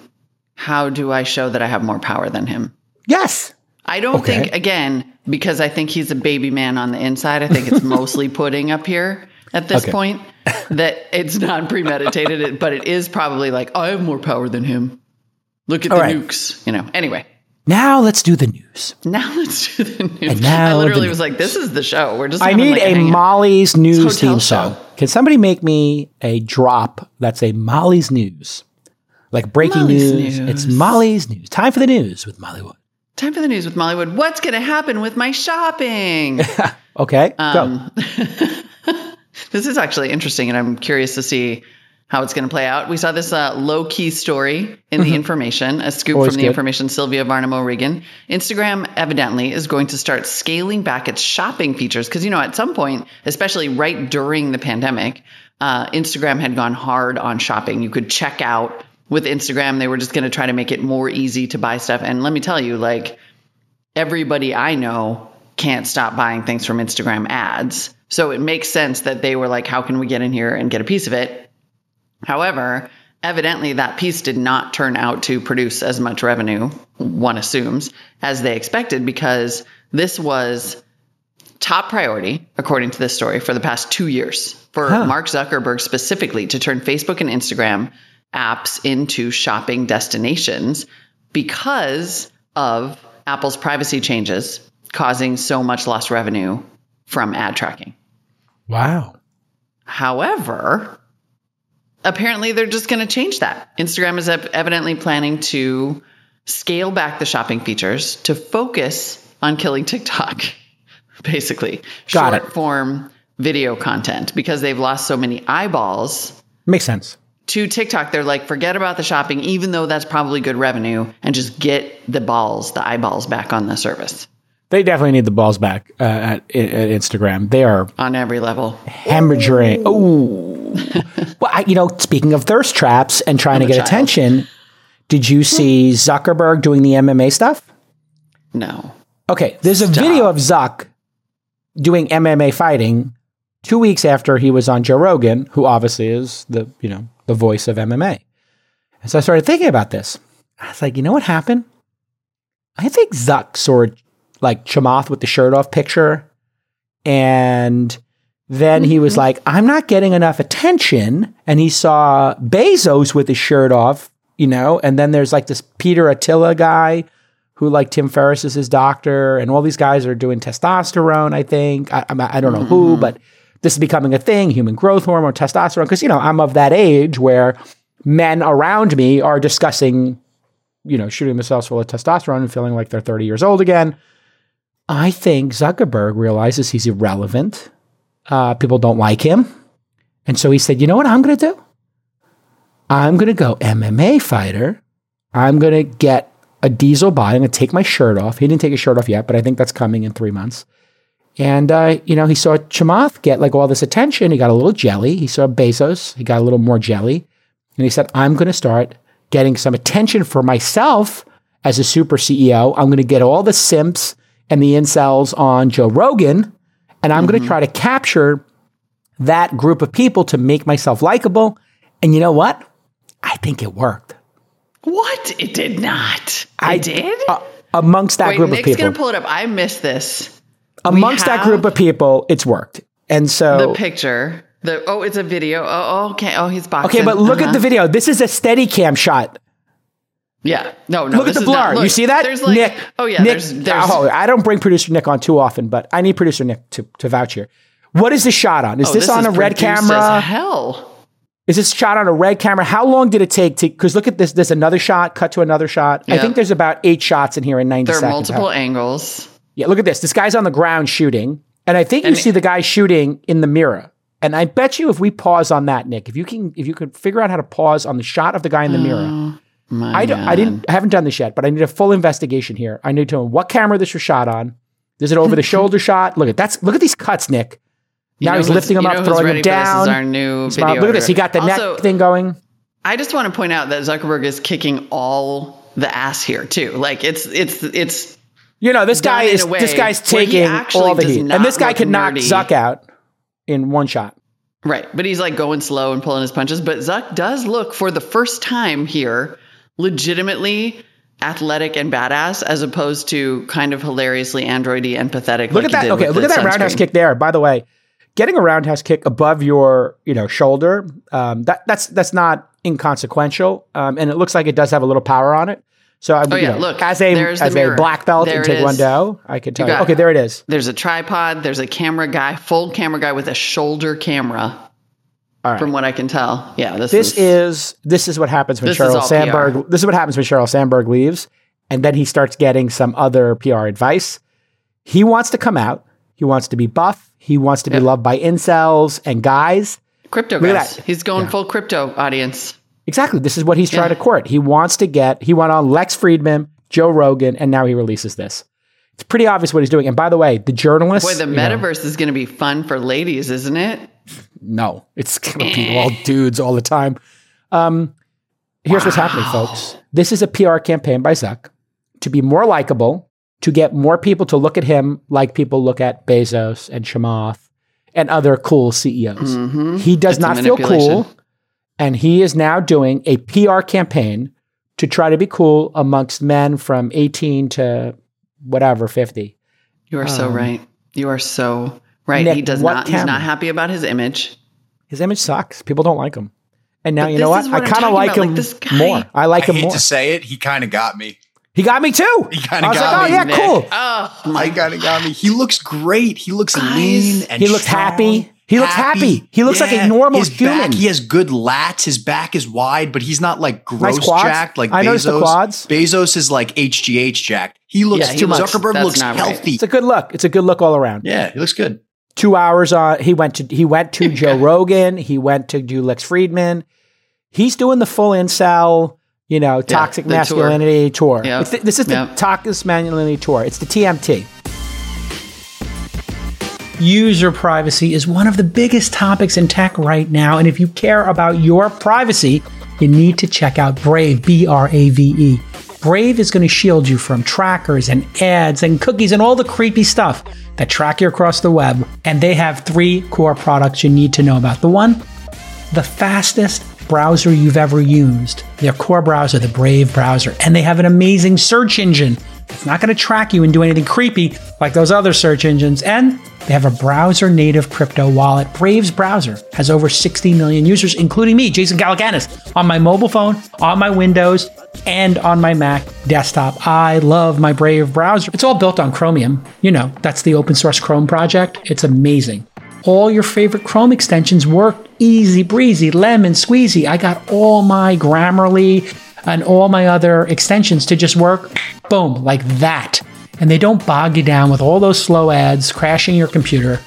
"How do I show that I have more power than him?" Yes. I don't Okay. think again because I think he's a baby man on the inside. I think it's mostly pudding up here at this Okay. point. That it's not premeditated, but it is probably like I have more power than him. Look at All the right. nukes, you know. Anyway, Now let's do the news. now let's do the news. And now I literally was like, "This is the show. We're just." I need like, a. Molly's news theme show. song. Can somebody make me a drop that's a Molly's news? Like breaking Molly's news. news. It's Molly's news. Time for the news with Molly Wood. Time for the news with Mollywood. What's going to happen with my shopping? Okay, go. Um, this is actually interesting, and I'm curious to see how it's going to play out. We saw this uh, low key story in the information, a scoop Mm-hmm. Always from the good. information, Sylvia Varnham O'Regan. Instagram evidently is going to start scaling back its shopping features because, you know, at some point, especially right during the pandemic, uh, Instagram had gone hard on shopping. You could check out with Instagram. They were just going to try to make it more easy to buy stuff. And let me tell you, like, everybody I know can't stop buying things from Instagram ads. So it makes sense that they were like, how can we get in here and get a piece of it? However, evidently that piece did not turn out to produce as much revenue, one assumes, as they expected because this was top priority, according to this story, for the past two years for Huh. Mark Zuckerberg specifically to turn Facebook and Instagram apps into shopping destinations because of Apple's privacy changes causing so much lost revenue from ad tracking. wow. However, apparently they're just going to change that. Instagram is evidently planning to scale back the shopping features to focus on killing TikTok, basically. Got Short it. form video content because they've lost so many eyeballs Makes sense. to TikTok. They're like, forget about the shopping, even though that's probably good revenue, and just get the balls, the eyeballs back on the service They definitely need the balls back uh, at, at Instagram. They are on every level. hemorrhaging. Oh, well, I, you know, speaking of thirst traps and trying to get child. attention, did you see Zuckerberg doing the MMA stuff? No. Okay, there's a video of Zuck doing MMA fighting two weeks after he was on Joe Rogan, who obviously is the you know the voice of MMA. And so I started thinking about this. I was like, you know what happened? I think Zuck saw like Chamath with the shirt off picture, and then he was mm-hmm. like, I'm not getting enough attention. And he saw Bezos with his shirt off, you know, and then there's like this Peter Attia guy who like Tim Ferriss is his doctor, and all these guys are doing testosterone. I think I, I, I don't know who, mm-hmm. but this is becoming a thing: human growth hormone, testosterone. Because you know I'm of that age where men around me are discussing, you know, shooting themselves full of testosterone and feeling like they're 30 years old again. I think Zuckerberg realizes he's irrelevant. Uh, people don't like him, and so he said, "You know what I'm going to do? I'm going to go MMA fighter. I'm going to get." a diesel body. I'm going to take my shirt off. He didn't take his shirt off yet, but I think that's coming in three months. And, uh, you know, he saw Chamath get like all this attention. He got a little jelly. He saw Bezos. He got a little more jelly. And he said, I'm going to start getting some attention for myself as a super CEO. I'm going to get all the simps and the incels on Joe Rogan. And I'm going to try to capture that group of people to make myself likable. And you know what? I think it worked. What? It did not. I did? Uh, amongst that Wait, group Nick's of people. Nick's going to pull it up. I missed this. amongst that group of people, it's worked. And so. The picture. The Oh, it's a video. Oh, oh, okay. Oh, he's boxing. okay, but look Uh-huh. at the video. This is a steady cam shot. Yeah. No, no. Look at the not- blur. look, you see that? There's like, Nick. Oh, yeah. Nick, there's, there's, oh, I don't bring producer Nick on too often, but I need producer Nick to, to vouch here. What is this shot on? Is oh, this, on is a red camera? hell. Is this shot on a red camera? How long did it take to? Because look at this. There's another shot. Cut to another shot. I think there's about eight shots in here in 90 There are seconds. multiple angles. Yeah, look at this. This guy's on the ground shooting, and I think you And- see the guy shooting in the mirror. And I bet you if we pause on that, Nick, if you can, if you could figure out how to pause on the shot of the guy in the oh. mirror, Oh, My I don't, I didn't, I haven't done this yet, but I need a full investigation here. I need to know what camera this was shot on. Is it over the shoulder shot? Look at that's look at these cuts, Nick. You now he's lifting him up, throwing him down. is our new. Look at this. He got the Also, neck thing going. I just want to point out that Zuckerberg is kicking all the ass here too. Like it's it's it's You know, this guy is this guy's taking all the heat, and this guy could knock. Zuck out in one shot. right, but he's like going slow and pulling his punches. But Zuck does look for the first time here legitimately athletic and badass, as opposed to kind of hilariously androidy and pathetic. Look like at that. Okay, look at that roundhouse kick there. By the way, getting a roundhouse kick above your you know shoulder um, that that's that's not inconsequential, um, and it looks like it does have a little power on it. So I, Oh, you yeah, know, look, as a as a black belt There in. Taekwondo, I could tell you. got- Okay, there it is. There's a tripod. There's a camera guy, full camera guy with a shoulder camera. Right. From what I can tell, yeah, this, This is, is this is what happens when Sheryl Sandberg. PR. This is what happens when Sheryl Sandberg leaves, and then he starts getting some other PR advice. He wants to come out. He wants to be buff. He wants to be Yep. loved by incels and guys. crypto Look guys. He's going Yeah. full crypto audience. Exactly. This is what he's trying Yeah. to court. He wants to get, he went on Lex Fridman, Joe Rogan, and now he releases this. It's pretty obvious what he's doing. And by the way, the journalists. Boy, the you know, metaverse is going to be fun for ladies, isn't it? no, it's going to be all dudes all the time. Um, here's what's happening, folks. This is a PR campaign by Zuck to be more likable, to get more people to look at him like people look at Bezos and Chamath and other cool CEOs. Mm-hmm. He does not feel cool. And he is now doing a PR campaign to try to be cool amongst men from 18 to whatever, 50. You are so Um, right. You are so right. Nick, he does what not. He's not happy about his image. His image sucks. People don't like him. And now But you know this what? is I what I'm kind of like about, him this guy- more. I like I him hate more. to say it, he kind of got me. He got me too. He kinda got like, oh me, yeah, Nick. cool. Oh, I my kind of got me. He looks great. He looks Guys. lean and He looks strong, happy. He looks happy. He looks like a normal his human. Back, he has good lats. His back is wide, but he's not like gross quads. jacked like I Bezos. noticed the quads. Bezos is like HGH jacked. He looks Yeah, too too much. Zuckerberg That's looks not right. healthy. It's a good look. It's a good look all around. Yeah, he looks good. two hours on. He went to he went to Joe Rogan. He went to do Lex Fridman. He's doing the full incel, you know, toxic the tour. masculinity tour. Yeah. It's the- this is the Yeah. toxic masculinity tour. It's the TMT. User privacy is one of the biggest topics in tech right now. And if you care about your privacy, you need to check out Brave, B R A V E. Brave is going to shield you from trackers and ads and cookies and all the creepy stuff that track you across the web. And they have three core products you need to know about. The one, the fastest browser you've ever used. Their core browser, the Brave browser, and they have an amazing search engine. It's not going to track you and do anything creepy like those other search engines. And they have a browser native crypto wallet. Brave's browser has over 60 million users, including me, Jason Calacanis, on my mobile phone, on my Windows, and on my Mac desktop. I love my Brave browser. It's all built on Chromium. You know, that's the open source Chrome project. It's amazing all your favorite Chrome extensions work easy breezy, lemon squeezy. I got all my Grammarly and all my other extensions to just work, boom, like that. And they don't bog you down with all those slow ads crashing your computer.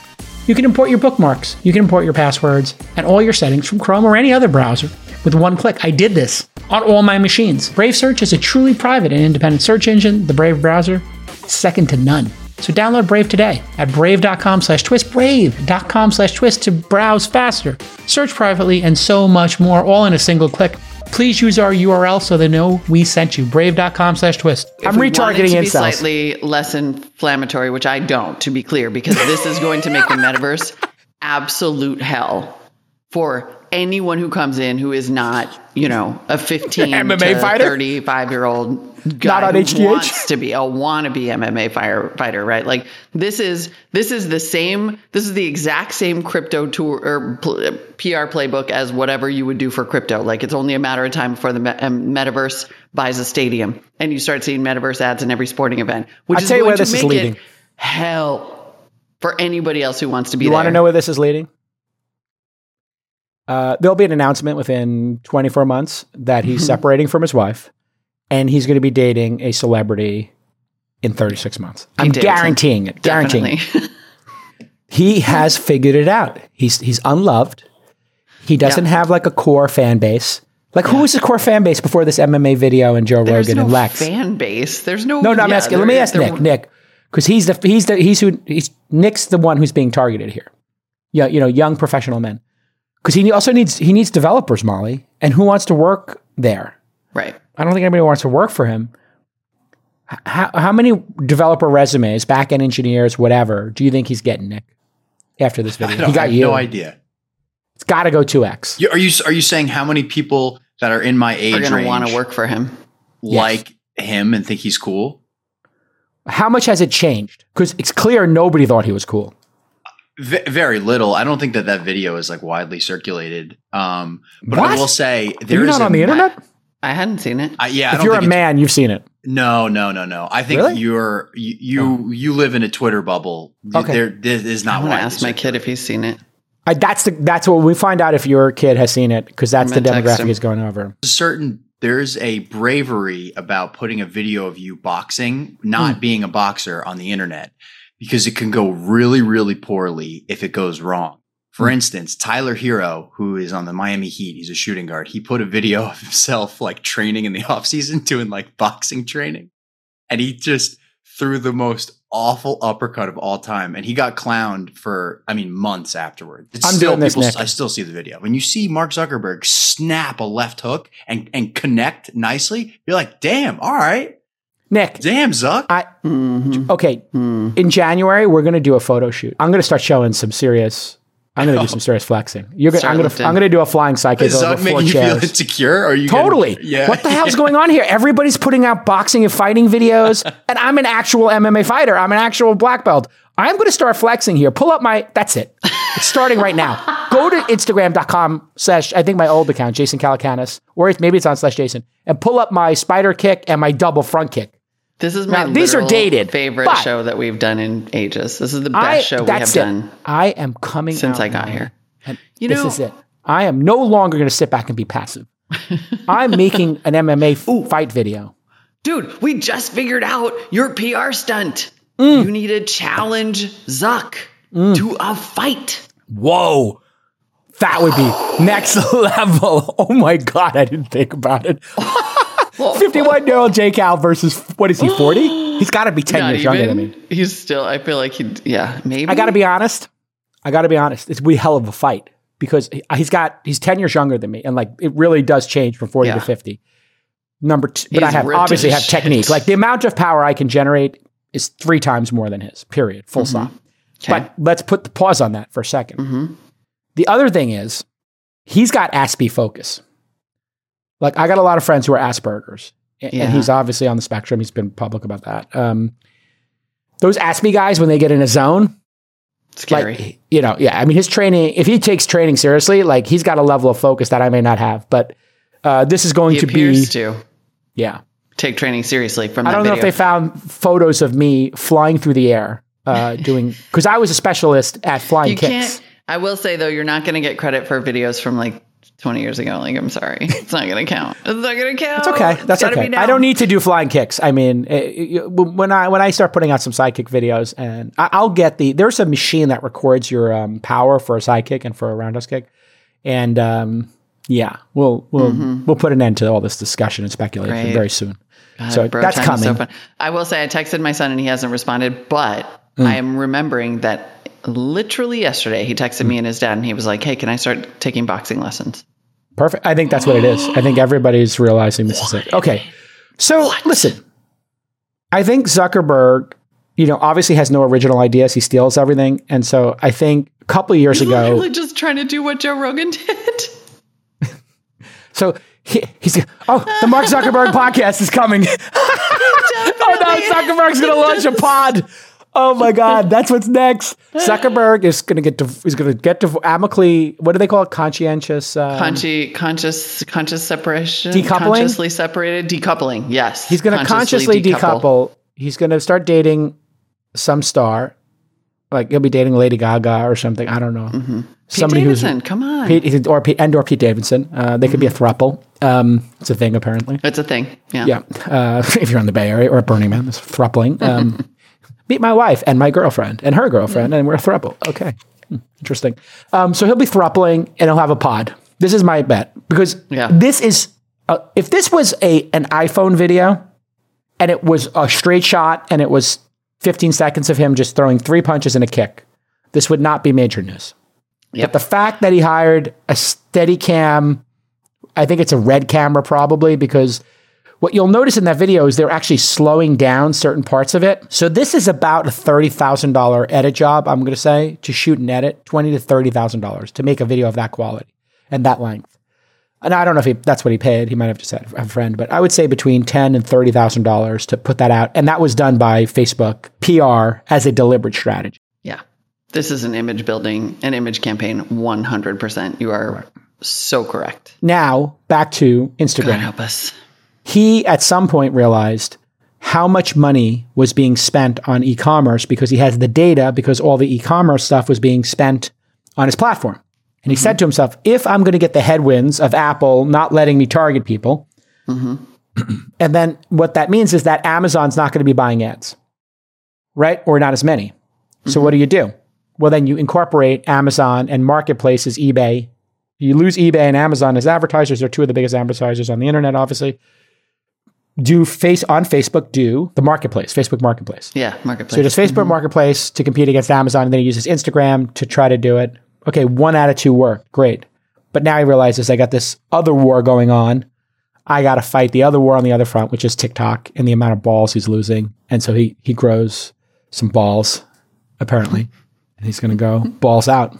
You can import your bookmarks, you can import your passwords, and all your settings from Chrome or any other browser with one click. I did this on all my machines. Brave Search is a truly private and independent search engine. The Brave browser, second to none. So download Brave today at brave.com slash twist, brave.com slash twist to browse faster, search privately, and so much more, all in a single click. Please use our URL so they know we sent you. Brave.com slash twist. If I'm retargeting it to be incels. slightly less inflammatory, which I don't, to be clear, because this is going to make the metaverse absolute hell for anyone who comes in who is not, you know, a 15 MMA to fighter? 35 year old guy Not on who HGH? wants to be a wannabe MMA fire, fighter, right? Like this is this is the same. This is the exact same crypto tour or pl- PR playbook as whatever you would do for crypto. Like it's only a matter of time before the um, metaverse buys a stadium and you start seeing metaverse ads in every sporting event. Which I'll is tell you where this is make leading. it hell for anybody else who wants to be You there. want to know where this is leading? Uh, there'll be an announcement within 24 months that he's Mm-hmm. separating from his wife and he's going to be dating a celebrity in 36 months. I'm guaranteeing it. Guaranteeing he has figured it out. He's he's unloved. He doesn't Yeah. have like a core fan base. Like who was the core fan base before this MMA video and Joe There's Rogan no and Lex? fan base. There's no. no, no, I'm yeah, asking. Let me ask there- Nick. Nick, because he's the he's the he's who he's Nick's the one who's being targeted here. Yeah, you know, young professional men. Because he also needs he needs developers, Molly, and who wants to work there? Right. I don't think anybody wants to work for him. How, how many developer resumes, back end engineers, whatever, do you think he's getting, Nick? After this video, don't, he got I have you. no idea. It's got to go two x. Are you are you saying how many people that are in my age Are going to want to work for him. like him and think he's cool? How much has it changed? Because it's clear nobody thought he was cool. V- very little. I don't think that that video is like widely circulated. Um, but I will say there you is not on the ma- internet? I hadn't seen it. I, yeah, I if don't you're a think it's- man, you've seen it. No, no, no, no. I think Really? Oh. you're you you, you live in a Twitter bubble. Okay. There, this is I not. want to ask my kid if he's seen it. I, that's the that's what we find out if your kid has seen it because that's the I'm gonna text demographic him. he's going over. certain there's a bravery about putting a video of you boxing, not being a boxer on the internet, because it can go really, really poorly if it goes wrong. For Hmm. instance, Tyler Herro, who is on the Miami Heat, he's a shooting guard. He put a video of himself like training in the offseason doing like boxing training. And he just threw the most awful uppercut of all time. And he got clowned for, I mean, months afterward. It's I'm still, doing this, people- Nick. I still see the video. When you see Mark Zuckerberg snap a left hook and, and connect nicely, you're like, damn, all right. Nick, Damn, Zuck. I Mhm. okay. Mm. In January, we're going to do a photo shoot. I'm going to start showing some serious. I'm going to do some serious flexing. You're gonna, I'm going to. I'm going to do a flying sidekick. Is over Zuck four making you feel chairs. insecure? Or are you Totally. Getting, yeah. What the hell's going on here? Everybody's putting out boxing and fighting videos, and I'm an actual MMA fighter. I'm an actual black belt. I'm going to start flexing here. Pull up my. That's it. It's starting right now. Go to Instagram.com slash I think my old account Jason Calacanis, or maybe it's on slash Jason, and pull up my spider kick and my double front kick. This is my Now, these are dated, favorite show that we've done in ages. This is the best I, show we have it. done I am coming since I got here. And You this know- is it. I am no longer going to sit back and be passive. I'm making an MMA f- fight video. Dude, we just figured out your PR stunt. Mm. You need to challenge Zuck. to a fight. Whoa. That would be next level. Oh my God, I didn't think about it. 51 year old Jake Cal versus, what is he, 40? He's got to be 10 Not years younger than me. He's still. I feel like he. Yeah, maybe. I got to be honest. I got to be honest. It's a hell of a fight because he- he's got, he's 10 years younger than me. And like, it really does change from 40 Yeah. to 50. Number two, but I have obviously have technique. Like the amount of power I can generate is three times more than his, period, full stop. Okay. But let's put the pause on that for a 2nd Mhm. The other thing is, he's got Aspie focus. Like I got a lot of friends who are Asperger's, a- Yeah. and he's obviously on the spectrum. He's been public about that. Um, those Aspie guys, when they get in a zone, Scary. like you know, yeah. I mean, his training. If he takes training seriously, like he's got a level of focus that I may not have. But uh, this is going he to be, to yeah. take training seriously from I don't know if they found photos of me flying through the air, uh, doing because I was a specialist at flying you kicks. I will say though, you're not going to get credit for videos from like 20 years ago. Like, I'm sorry, it's not going to count. It's not going to count. It's okay. It's That's gotta okay. I don't need to do flying kicks. I mean, eh, when I when I start putting out some sidekick videos, and I- I'll get the there's a machine that records your um, power for a sidekick and for a roundhouse kick, and um, yeah, we'll we'll we'll put an end to all this discussion and speculation Mm-hmm. Great. very soon. God, so bro that's coming. fun. I will say I texted my son and he hasn't responded, but Mm. I am remembering that literally yesterday he texted me and his dad and he was like, "Hey, can I start taking boxing lessons?" Perfect. I think that's what it is. I think everybody's realizing this is it. Okay. So listen, I think Zuckerberg, you know, obviously has no original ideas. He steals everything, and so I think a couple of years ago, Literally just trying to do what Joe Rogan did. so he, he's oh, the Mark Zuckerberg podcast is coming. oh no, Zuckerberg's gonna launch a pod. Oh my God, that's what's next. Zuckerberg is gonna get to, is gonna get to amicably. What do they call it? Conscientious. Um, Consci- conscious, conscious separation, Decoupling? consciously separated, decoupling. Yes, He's going to consciously decouple. He's going to start dating some star, like he'll be dating Lady Gaga or something. I don't know. Mm-hmm. Pete Somebody Davidson, come on, Pete or Pete and or Pete Davidson. Uh, they could be a thruple. Um, it's a thing apparently. it's a thing. Yeah, Yeah, uh, if you're in the Bay Area or at Burning Man, it's thrupling. Um, meet my wife and my girlfriend and her girlfriend, and we're a thruple. Okay, Hmm, interesting. Um, so he'll be thrupling and he'll have a pod. This is my bet because Yeah. this is uh, if this was a an iPhone video and it was a straight shot and it was 15 seconds of him just throwing three punches and a kick, this would not be major news. Yep. But the fact that he hired a steady cam, I think it's a red camera probably because what you'll notice in that video is they're actually slowing down certain parts of it. So this is about a thirty thousand dollar edit job. I'm going to say to shoot and edit twenty to thirty thousand dollars to make a video of that quality and that length. And I don't know if he, that's what he paid. He might have just had a friend, but I would say between ten and thirty thousand dollars to put that out. And that was done by Facebook PR as a deliberate strategy. yeah. This is an image building, an image campaign. One hundred percent. You are so correct. Now back to Instagram. God help us. He at some point realized how much money was being spent on e-commerce because he has the data because all the e-commerce stuff was being spent on his platform. And he said to himself, if I'm going to get the headwinds of Apple not letting me target people, mm-hmm. and then what that means is that Amazon's not going to be buying ads, right? Or not as many. So what do you do? Well, then you incorporate Amazon and marketplaces, eBay. You lose eBay and Amazon as advertisers. They're two of the biggest advertisers on the internet, obviously. Do face on Facebook, do the marketplace, Facebook Marketplace. Yeah, marketplace. So does Facebook mm-hmm. Marketplace to compete against Amazon, and then he uses Instagram to try to do it. Okay, one out of two worked. Great. But now he realizes I got this other war going on. I got to fight the other war on the other front, which is TikTok and the amount of balls he's losing. And so he he grows some balls, apparently, and he's going to go balls out.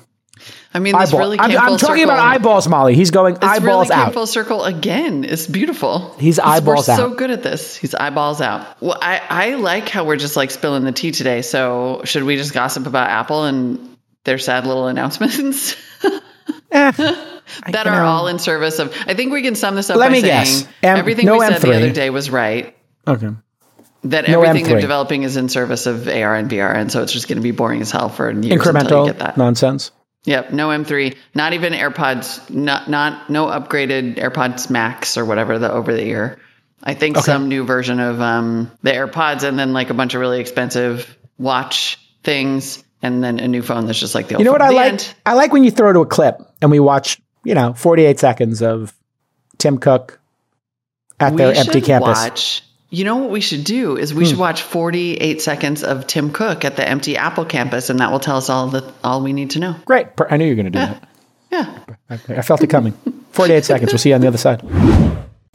I mean, this Eyeball. really I'm, I'm talking circle. about eyeballs, Molly. He's going This eyeballs really came out. full circle again. It's beautiful. He's eyeballs we're so good at this. He's eyeballs out. Well, I, I like how we're just like spilling the tea today. So should we just gossip about Apple and their sad little announcements Eh, that are all in service of? I think we can sum this up Let by me saying guess. M- everything no we said the M3. other day was right. okay. That No everything they're developing is in service of AR and VR, and so it's just going to be boring as hell for years until you Incremental get that. nonsense. Yep, no M3, not even AirPods, not not no upgraded AirPods Max or whatever the over the ear. I think some new version of um, the AirPods, and then like a bunch of really expensive watch things and then a new phone that's just like the old You know what phone. I The like? end. I like when you throw to a clip and we watch, you know, 48 seconds of Tim Cook at we their empty campus. watch you know what we should do is we Hmm. should watch 48 seconds of Tim Cook at the empty Apple campus and that will tell us all the all we need to know. Great. I knew you were going to do that. Yeah. I, I felt it coming. 48 seconds. We'll see you on the other side.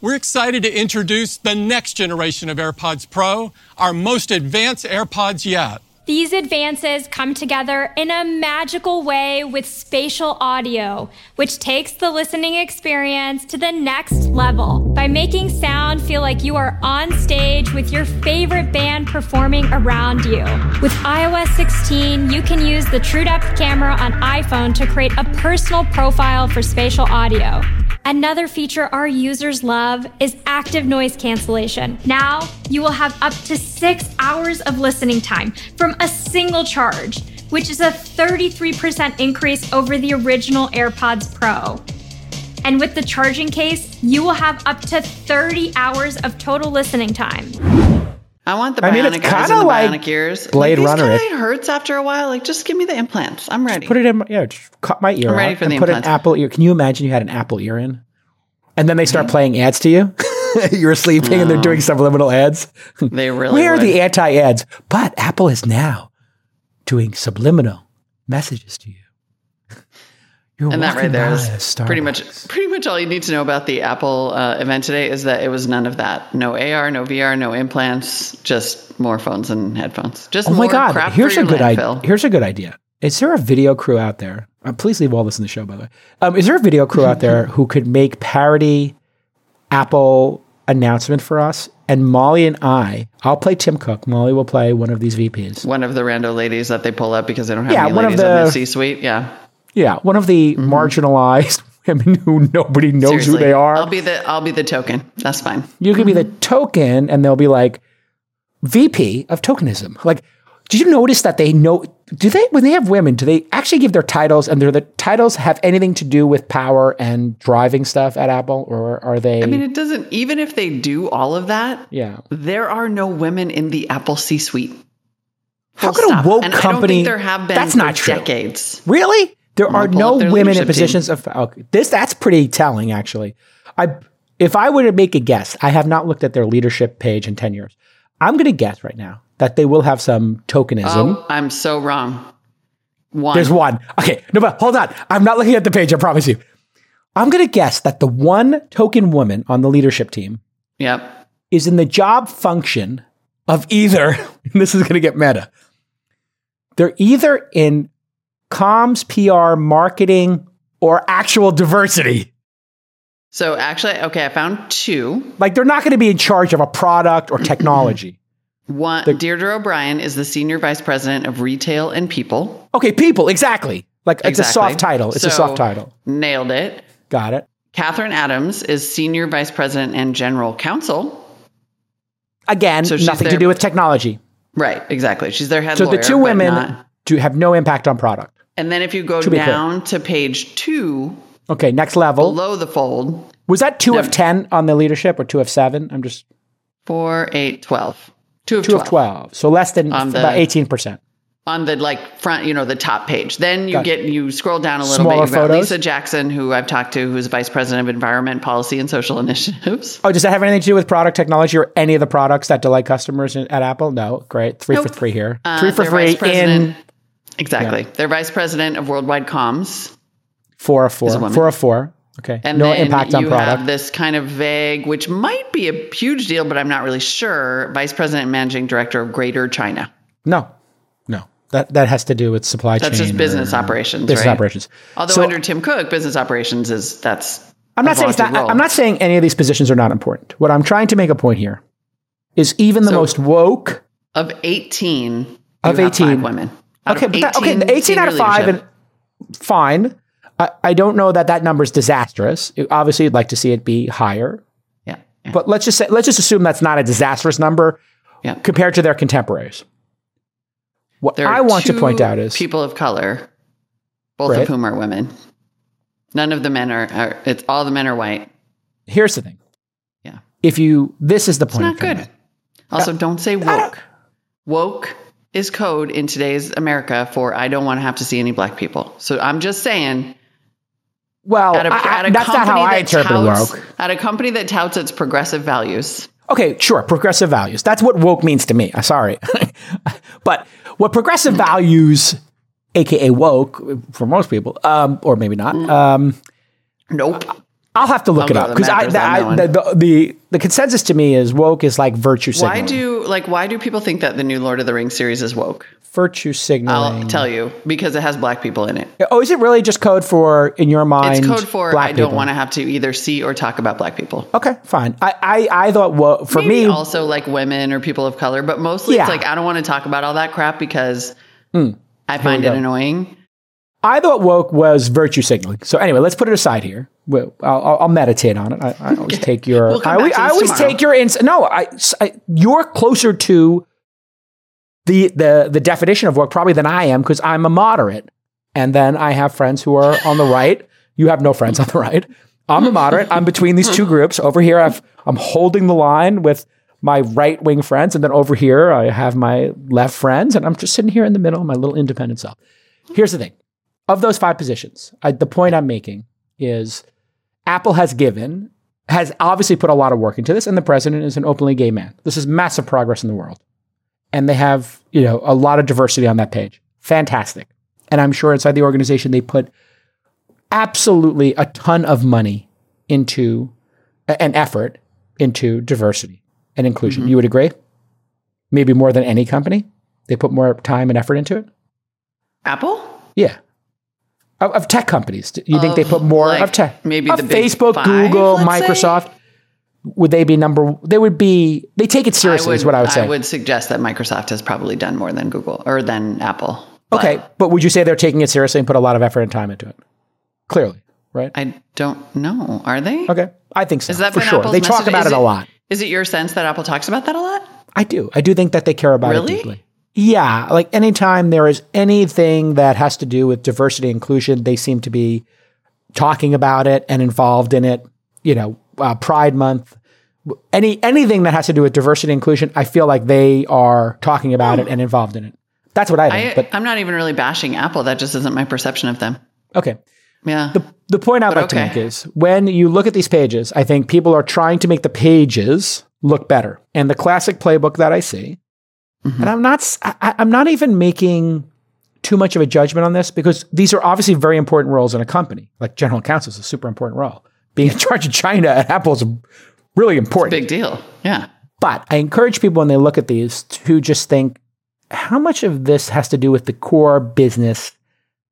We're excited to introduce the next generation of AirPods Pro, our most advanced AirPods yet. These advances come together in a magical way with spatial audio, which takes the listening experience to the next level by making sound feel like you are on stage with your favorite band performing around you. With iOS 16, you can use the TrueDepth camera on iPhone to create a personal profile for spatial audio. Another feature our users love is active noise cancellation. Now, you will have up to six hours of listening time from a single charge, which is a 33% increase over the original AirPods Pro. And with the charging case, you will have up to 30 hours of total listening time. I want the I mean, bionic it's eyes kinda and the like bionic ears. Blade eh? like, Runner-ish. These kind of hurts after a while. Like, just give me the implants. I'm ready. Put it in, my, yeah, just cut my ear I'm ready out for and the put implants. an Apple ear. Can you imagine you had an Apple ear in? And then they start mm-hmm. playing ads to you. You're sleeping and they're doing subliminal ads. They really Where are the anti ads? But Apple is now doing subliminal messages to you. You're and that right there is pretty much pretty much all you need to know about the Apple uh, event today is that it was none of that. No AR, no VR, no implants, just more phones and headphones. Just Oh more my god! Here's a good idea. Here's a good idea. Is there a video crew out there? Uh, please leave all this in the show, by the way. Um, is there a video crew out there who could make parody Apple announcement for us? And Molly and I, I'll play Tim Cook. Molly will play one of these VPs. One of the rando ladies that they pull up because they don't have Yeah, any one of ladies in the- the C-suite. Yeah, Yeah, one of the Mm-hmm. marginalized women who nobody knows seriously. who they are. I'll be the I'll be the token. That's fine. You could be the Mm-hmm. token, and they'll be like VP of tokenism. Like, did you notice that they know? Do they when they have women? Do they actually give their titles, and their the titles have anything to do with power and driving stuff at Apple, or are they? I mean, it doesn't. Even if they do all of that, yeah. there are no women in the Apple C-suite. How Full could a woke and I don't company? think there have been That's not true. decades. Really? There are no women in positions of okay, this. That's pretty telling, actually. I, if I were to make a guess, I have not looked at their leadership page in ten years. I'm going to guess right now that they will have some tokenism. Oh, I'm so wrong. One. There's one. Okay, no, but hold on. I'm not looking at the page. I promise you. I'm going to guess that the one token woman on the leadership team Yep. is in the job function of either, and this is going to get meta, they're either in comms, PR, marketing, or actual diversity. So actually, okay, I found two. Like they're not going to be in charge of a product or technology. One, Deirdre O'Brien is the senior vice president of retail and people. Okay, people, exactly. Like it's a soft title. It's a soft title. Nailed it. Got it. Katherine Adams is senior vice president and general counsel. Again, So nothing to do with technology. Right, exactly. She's their head So lawyer. the two women do have no impact on product. and then if you go To down to page two, Okay, next level. below the fold, Was that two No. of 10 on the leadership or two of seven? I'm just four, eight, twelve. Two of two 12. of 12. So less than the- about 18%. on the like front, you know, the top page. Then you Got get you scroll down a little Smaller bit. You've got photos? Lisa Jackson, who I've talked to, who's vice president of environment policy and social initiatives. Oh, does that have anything to do with product technology or any of the products that delight customers in- at Apple? No. Great. Three for three here. Uh, three for three in Exactly. They're vice president of worldwide comms. four of four. Is a woman. Four of four. Okay. And no then impact on you product. have this kind of vague, which might be a huge deal, but I'm not really sure. Vice president and managing director of Greater China. no. No. That that has to do with supply chain. That's just business operations, Business right? operations. Although So- under Tim Cook, business operations is that's. I'm not saying not. I'm not saying any of these positions are not important. What I'm trying to make a point here is even the So- most woke of 18 Of 18. women. Out okay, of but that, okay, 18 out of five, and fine. I, I don't know that that number is disastrous. It- obviously, you'd like to see it be higher, yeah, yeah, but let's just say let's just assume that's not a disastrous number yeah. compared to their contemporaries. What I want to point out is people of color, both Right. of whom are women. None of the men are, are. It's all the men are white. here's the thing: Yeah, if you this is the point. not good. Also, uh, don't say woke. Woke is code in today's America for I don't want to have to see any black people. So I'm just saying. Well, At a, I- at a that's not how I interpret touts, woke. At a company that touts its progressive values. Okay, sure, progressive values. That's what woke means to me. I'm sorry. but what progressive values, aka woke, for most people, um, or maybe not, Mm. um, Nope. I'll have to look it up because I, on I, the, the, the the consensus to me is woke is like virtue signaling. Why do like why do people think that the new Lord of the Rings series is woke? virtue signaling? I'll tell you because it has black people in it. Oh, is it really just code for in your mind? It's code for I don't want to have to either see or talk about black people. Okay, fine. I I, I thought well for Maybe me also like women or people of color, but mostly Yeah. it's like I don't want to talk about all that crap because hmm. I find it go. annoying. I thought woke was virtue signaling. So anyway, let's put it aside here. Well, I'll, I'll- meditate on it. I, I always take your. We'll I, always- I always take your ins. No, I, I- You're closer to the the the definition of woke probably than I am because I'm a moderate, and then I have friends who are on the right. You have no friends on the right. I'm a moderate. I'm between these two groups. Over here, I've, I'm holding the line with my right wing friends, and then over here, I have my left friends, and I'm just sitting here in the middle, my little independent self. Here's the thing of those five positions, I, the point I'm making is Apple has given, has obviously put a lot of work into this, and the president is an openly gay man. This is massive progress in the world. And they have, you know, a lot of diversity on that page. Fantastic. And I'm sure inside the organization they put absolutely a ton of money into an effort into diversity and inclusion. Mm-hmm. You would agree? Maybe more than any company. They put more time and effort into it. Apple? Yeah. Of, of tech companies. Do you think they put more like, of tech? maybe of Facebook, five, Google, let's say? Microsoft. Would they be number? They would be. They take it seriously. is what I would say. I would suggest that Microsoft has probably done more than Google or than Apple. But okay, but would you say they're taking it seriously and put a lot of effort and time into it? Clearly, right? I don't know. Are they? okay, I think so. Is that for sure? Apple's they talk message? about Is it a lot. Is it your sense that Apple talks about that a lot? I do. I do think that they care about Really? it deeply. Yeah, like anytime there is anything that has to do with diversity inclusion, they seem to be talking about it and involved in it. You know, uh, Pride Month, any anything that has to do with diversity inclusion, I feel like they are talking about it and involved in it. That's what I think. I, but I'm not even really bashing Apple. That just isn't my perception of them. okay, Yeah. the the point I'd like to make is when you look at these pages, I think people are trying to make the pages look better. And the classic playbook that I see, Mm-hmm. and I'm not, I, am not even making too much of a judgment on this because these are obviously very important roles in a company. Like general counsel is a super important role. Being in charge of China at Apple is really important. Big deal. Yeah. But I encourage people when they look at these to just think how much of this has to do with the core business,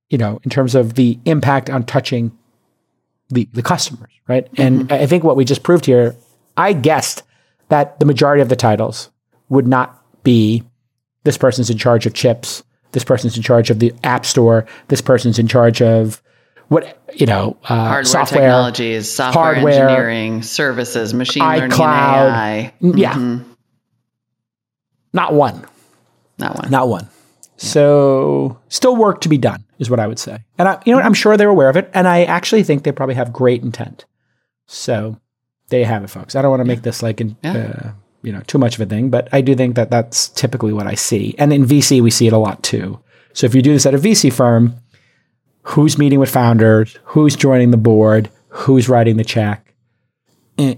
you know, in terms of the impact on touching the, the customers, right? And I think what we just proved here, I guessed that the majority of the titles would not be this person's in charge of chips, this person's in charge of the app store, this person's in charge of what, you know, uh, Hardware software, technologies, software hardware, engineering, services, machine learning, iCloud. AI. Yeah. Mhm. not one. not one. Not one. So still work to be done is what I would say. And I, you know. I'm sure they're aware of it, and I actually think they probably have great intent. So there you have it, folks. I don't want to make this like an, uh, you know too much of a thing, but I do think that that's typically what I see. And in VC, we see it a lot too. So if you do this at a VC firm, who's meeting with founders, who's joining the board, who's writing the check, eh.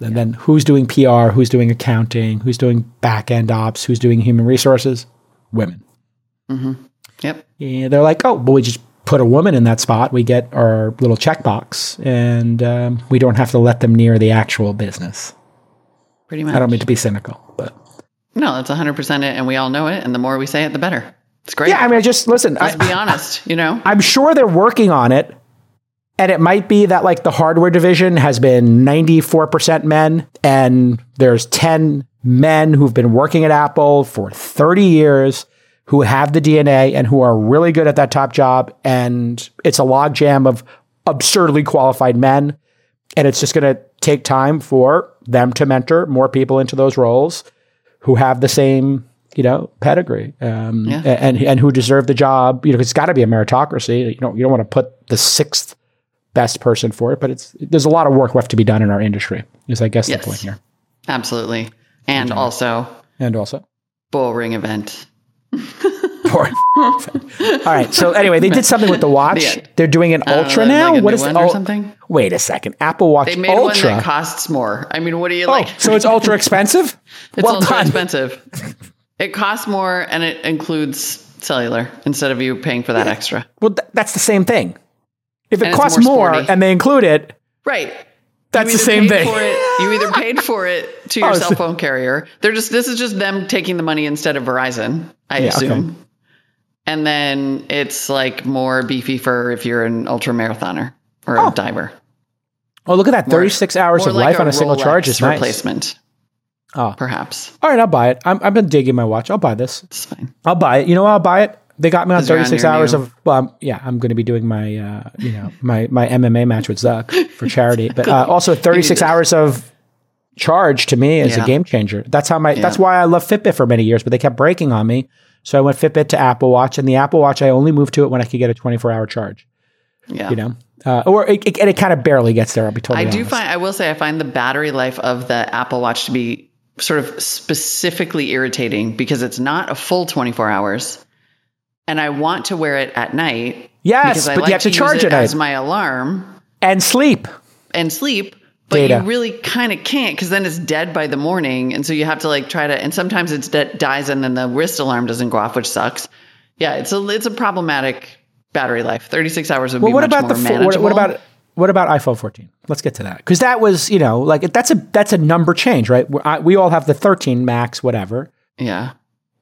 and then who's doing PR, who's doing accounting, who's doing back end ops, who's doing human resources, women. Yep. And they're like, oh, well, we just put a woman in that spot. We get our little checkbox, and um, we don't have to let them near the actual business. Pretty much. I don't mean to be cynical, but no, that's 100% it. And we all know it. And the more we say it, the better. It's great. yeah, I mean, I just listen. Let's I, be honest, you know? I'm sure they're working on it. And it might be that like the hardware division has been 94% men and there's 10 men who've been working at Apple for 30 years who have the DNA and who are really good at that top job. And it's a logjam of absurdly qualified men. And it's just going to take time for them to mentor more people into those roles who have the same, you know, pedigree um, Yeah. and and who deserve the job. You know, it's got to be a meritocracy. You know, you don't want to put the sixth best person for it, but it's there's a lot of work left to be done in our industry. Is I guess Yes. the point here. Absolutely. And also, And also, bull ring event. All right. So anyway, they did something with the watch. The. They're doing an Ultra Uh, now. like what is one or something? Wait a second. Apple Watch They made Ultra. one that costs more. I mean, what do you oh, like? so it's ultra expensive. It's well also done. expensive. It costs more and it includes cellular instead of you paying for that extra. Well, th- that's the same thing. If it And costs more more and they include it, Right. that's the same thing. It, you either paid for it to your Oh, cell phone carrier. They're just this is just them taking the money instead of Verizon, I Yeah, okay. And then it's like more beefy for if you're an ultra marathoner or Oh. a diver. Oh, look at that. 36 hours More of like life on a single Rolex charge is nice. replacement. Oh. Perhaps. All right, I'll buy it. I'm, I've been digging my watch. I'll buy this. It's fine. I'll buy it. You know, I'll buy it. They got me on 'Cause you're on 36 your hours new- of. Well, I'm, yeah, I'm going to be doing my, uh, you know, my my MMA match with Zuck for charity. But uh, also 36 hours of charge to me is a game changer. That's how my. That's why I love Fitbit for many years, but they kept breaking on me. So I went Fitbit to Apple Watch, and the Apple Watch I only moved to it when I could get a 24 hour charge. Yeah. You know, uh, or it, it, and it kind of barely gets there. I'll be totally I do honest. find I will say I find the battery life of the Apple Watch to be sort of specifically irritating because it's not a full 24 hours. And I want to wear it at night. Yes, but you have to use charge it at night. as my alarm and sleep. and sleep. But Data. you really kind of can't because then it's dead by the morning, and so you have to like try to. And sometimes it's de- dies, and then the wrist alarm doesn't go off, which sucks. Yeah, it's a it's a problematic battery life. Thirty six hours would Well, be what much about the fo- what, manageable. what about what about iPhone 14? Let's get to that because that was you know like that's a that's a number change, right? we I, we all have the 13 Max, whatever, yeah?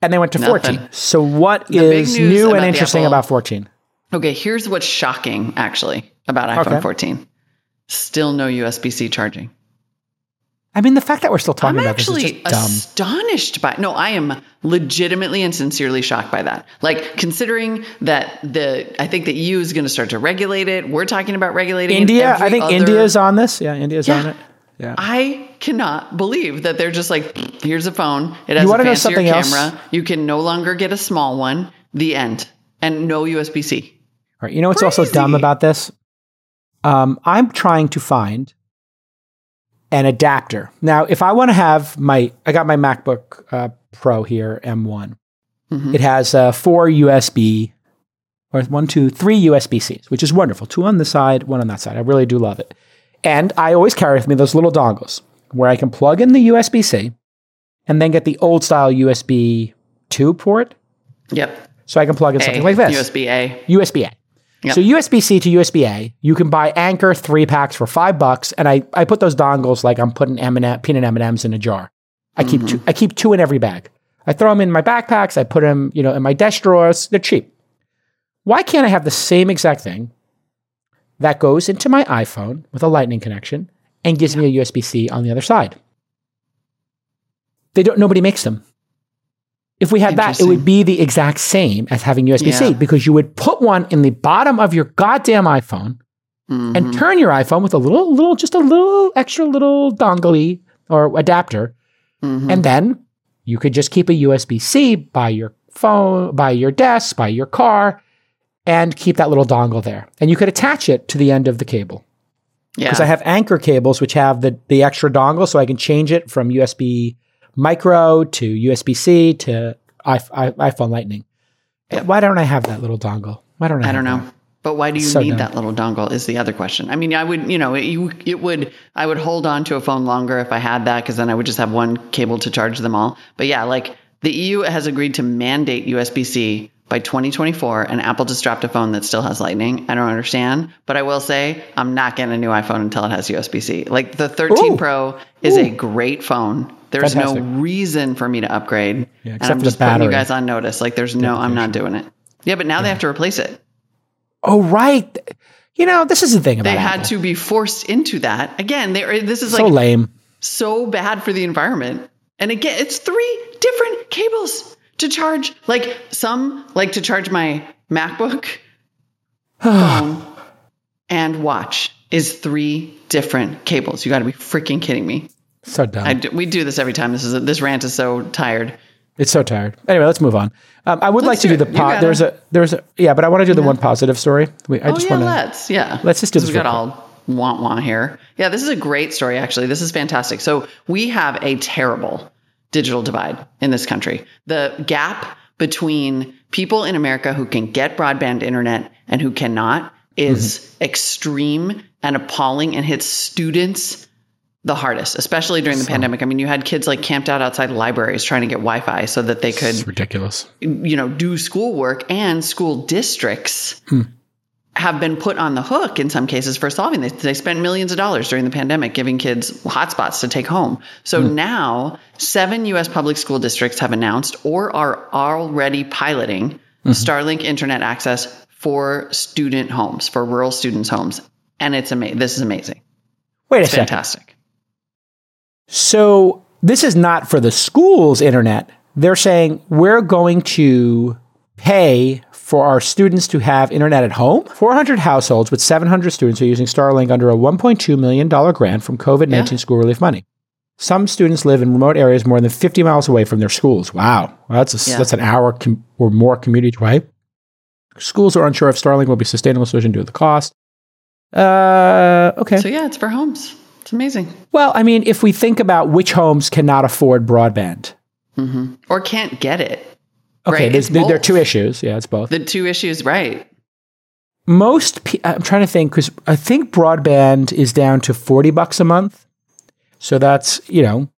and they went to Nothing. 14. So what The is new and interesting about 14? Okay, here's what's shocking actually about iPhone Okay. 14. Still no USB C charging. I mean, the fact that we're still talking I'm about this is actually just dumb. astonished by no, I am legitimately and sincerely shocked by that. Like considering that the I think that EU is going to start to regulate it. We're talking about regulating it. India, I think other- India's on this. Yeah, India's Yeah. on it. Yeah. I cannot believe that they're just like, here's a phone. It has You a fancier something else? camera. You can no longer get a small one. The end. And no USB C. All right. You know what's also dumb about this? Um, I'm trying to find an adapter. Now, if I want to have my, I got my MacBook uh, Pro here, M1. Mhm. It has uh, four USB, or one, two, three USB Cs, which is wonderful. Two on this side, one on that side. I really do love it. And I always carry with me those little dongles where I can plug in the USB C and then get the old style USB 2 port. Yep. So I can plug in A, something like this. USB A. USB A. Yep. So USB C to USB A, you can buy Anker three packs for five bucks, and I, I put those dongles like I'm putting M&M, peanut M and M's in a jar. I keep two, I keep two in every bag. I throw them in my backpacks. I put them you know in my desk drawers. They're cheap. Why can't I have the same exact thing that goes into my iPhone with a Lightning connection and gives me a USB C on the other side? They don't. Nobody makes them. If we had that, it would be the exact same as having USB C Yeah. because you would put one in the bottom of your goddamn iPhone Mhm. and turn your iPhone with a little, little, just a little extra little dongle or adapter, Mhm. and then you could just keep a USB C by your phone, by your desk, by your car, and keep that little dongle there. And you could attach it to the end of the cable yeah. because I have Anker cables which have the the extra dongle, so I can change it from USB micro to USB C to I, I, iPhone Lightning. Why don't I have that little dongle? Why don't I? I don't know. that? But why do you So need dumb. that little dongle is the other question. I mean, I would, you know, it, you, it would, I would hold on to a phone longer if I had that because then I would just have one cable to charge them all. But yeah, like the EU has agreed to mandate USB C by 2024 and Apple just dropped a phone that still has lightning. I don't understand, but I will say I'm not getting a new iPhone until it has USB C. Like the 13 Ooh. Pro is a great phone. There's Fantastic. no reason for me to upgrade. Yeah, and I'm for the just putting you guys on notice. Like there's no, I'm not doing it. Yeah, but now they have to replace it. Oh right. You know this is the thing about they had Apple. to be forced into that again they are, this is so like lame. so bad for the environment and again it's three different cables to charge like some like to charge my macbook phone and watch is three different cables you got to be freaking kidding me So dumb. I do, we do this every time this is this rant is so tired It's so tired. Anyway, let's move on. Um, I would like Let's to do do the po- there's a there's a yeah, but I want to do the one positive story. We, I oh just yeah want to. let's yeah let's just do this we got all want want here yeah this is a great story actually this is fantastic so we have a terrible digital divide in this country the gap between people in America who can get broadband internet and who cannot is mm-hmm. extreme and appalling and hits students the hardest, especially during the so, pandemic. I mean, you had kids like camped out outside libraries trying to get Wi-Fi so that they could ridiculous. You know, do schoolwork and school districts hmm. have been put on the hook in some cases for solving this. They spent millions of dollars during the pandemic giving kids hotspots to take home. So hmm. now, seven US public school districts have announced or are already piloting mm-hmm. Starlink internet access for student homes, for rural students' homes. And it's amazing. This is amazing. Wait a it's second. Fantastic. So this is not for the school's internet. They're saying we're going to pay for our students to have internet at home. 400 households with 700 students are using Starlink under a $1.2 million grant from COVID 19 yeah. school relief money. Some students live in remote areas more than 50 miles away from their schools. Wow. Well, that's, a, yeah. that's an hour com- or more commute away. Schools are unsure if Starlink will be a sustainable solution due to the cost. Uh, okay. So, yeah, it's for homes. It's amazing. Well, I mean, if we think about which homes cannot afford broadband mm-hmm. or can't get it. Okay, right? there are two issues. Yeah, it's both. The two issues, right. Most, pe- I'm trying to think because I think broadband is down to 40 bucks a month. So that's, you know,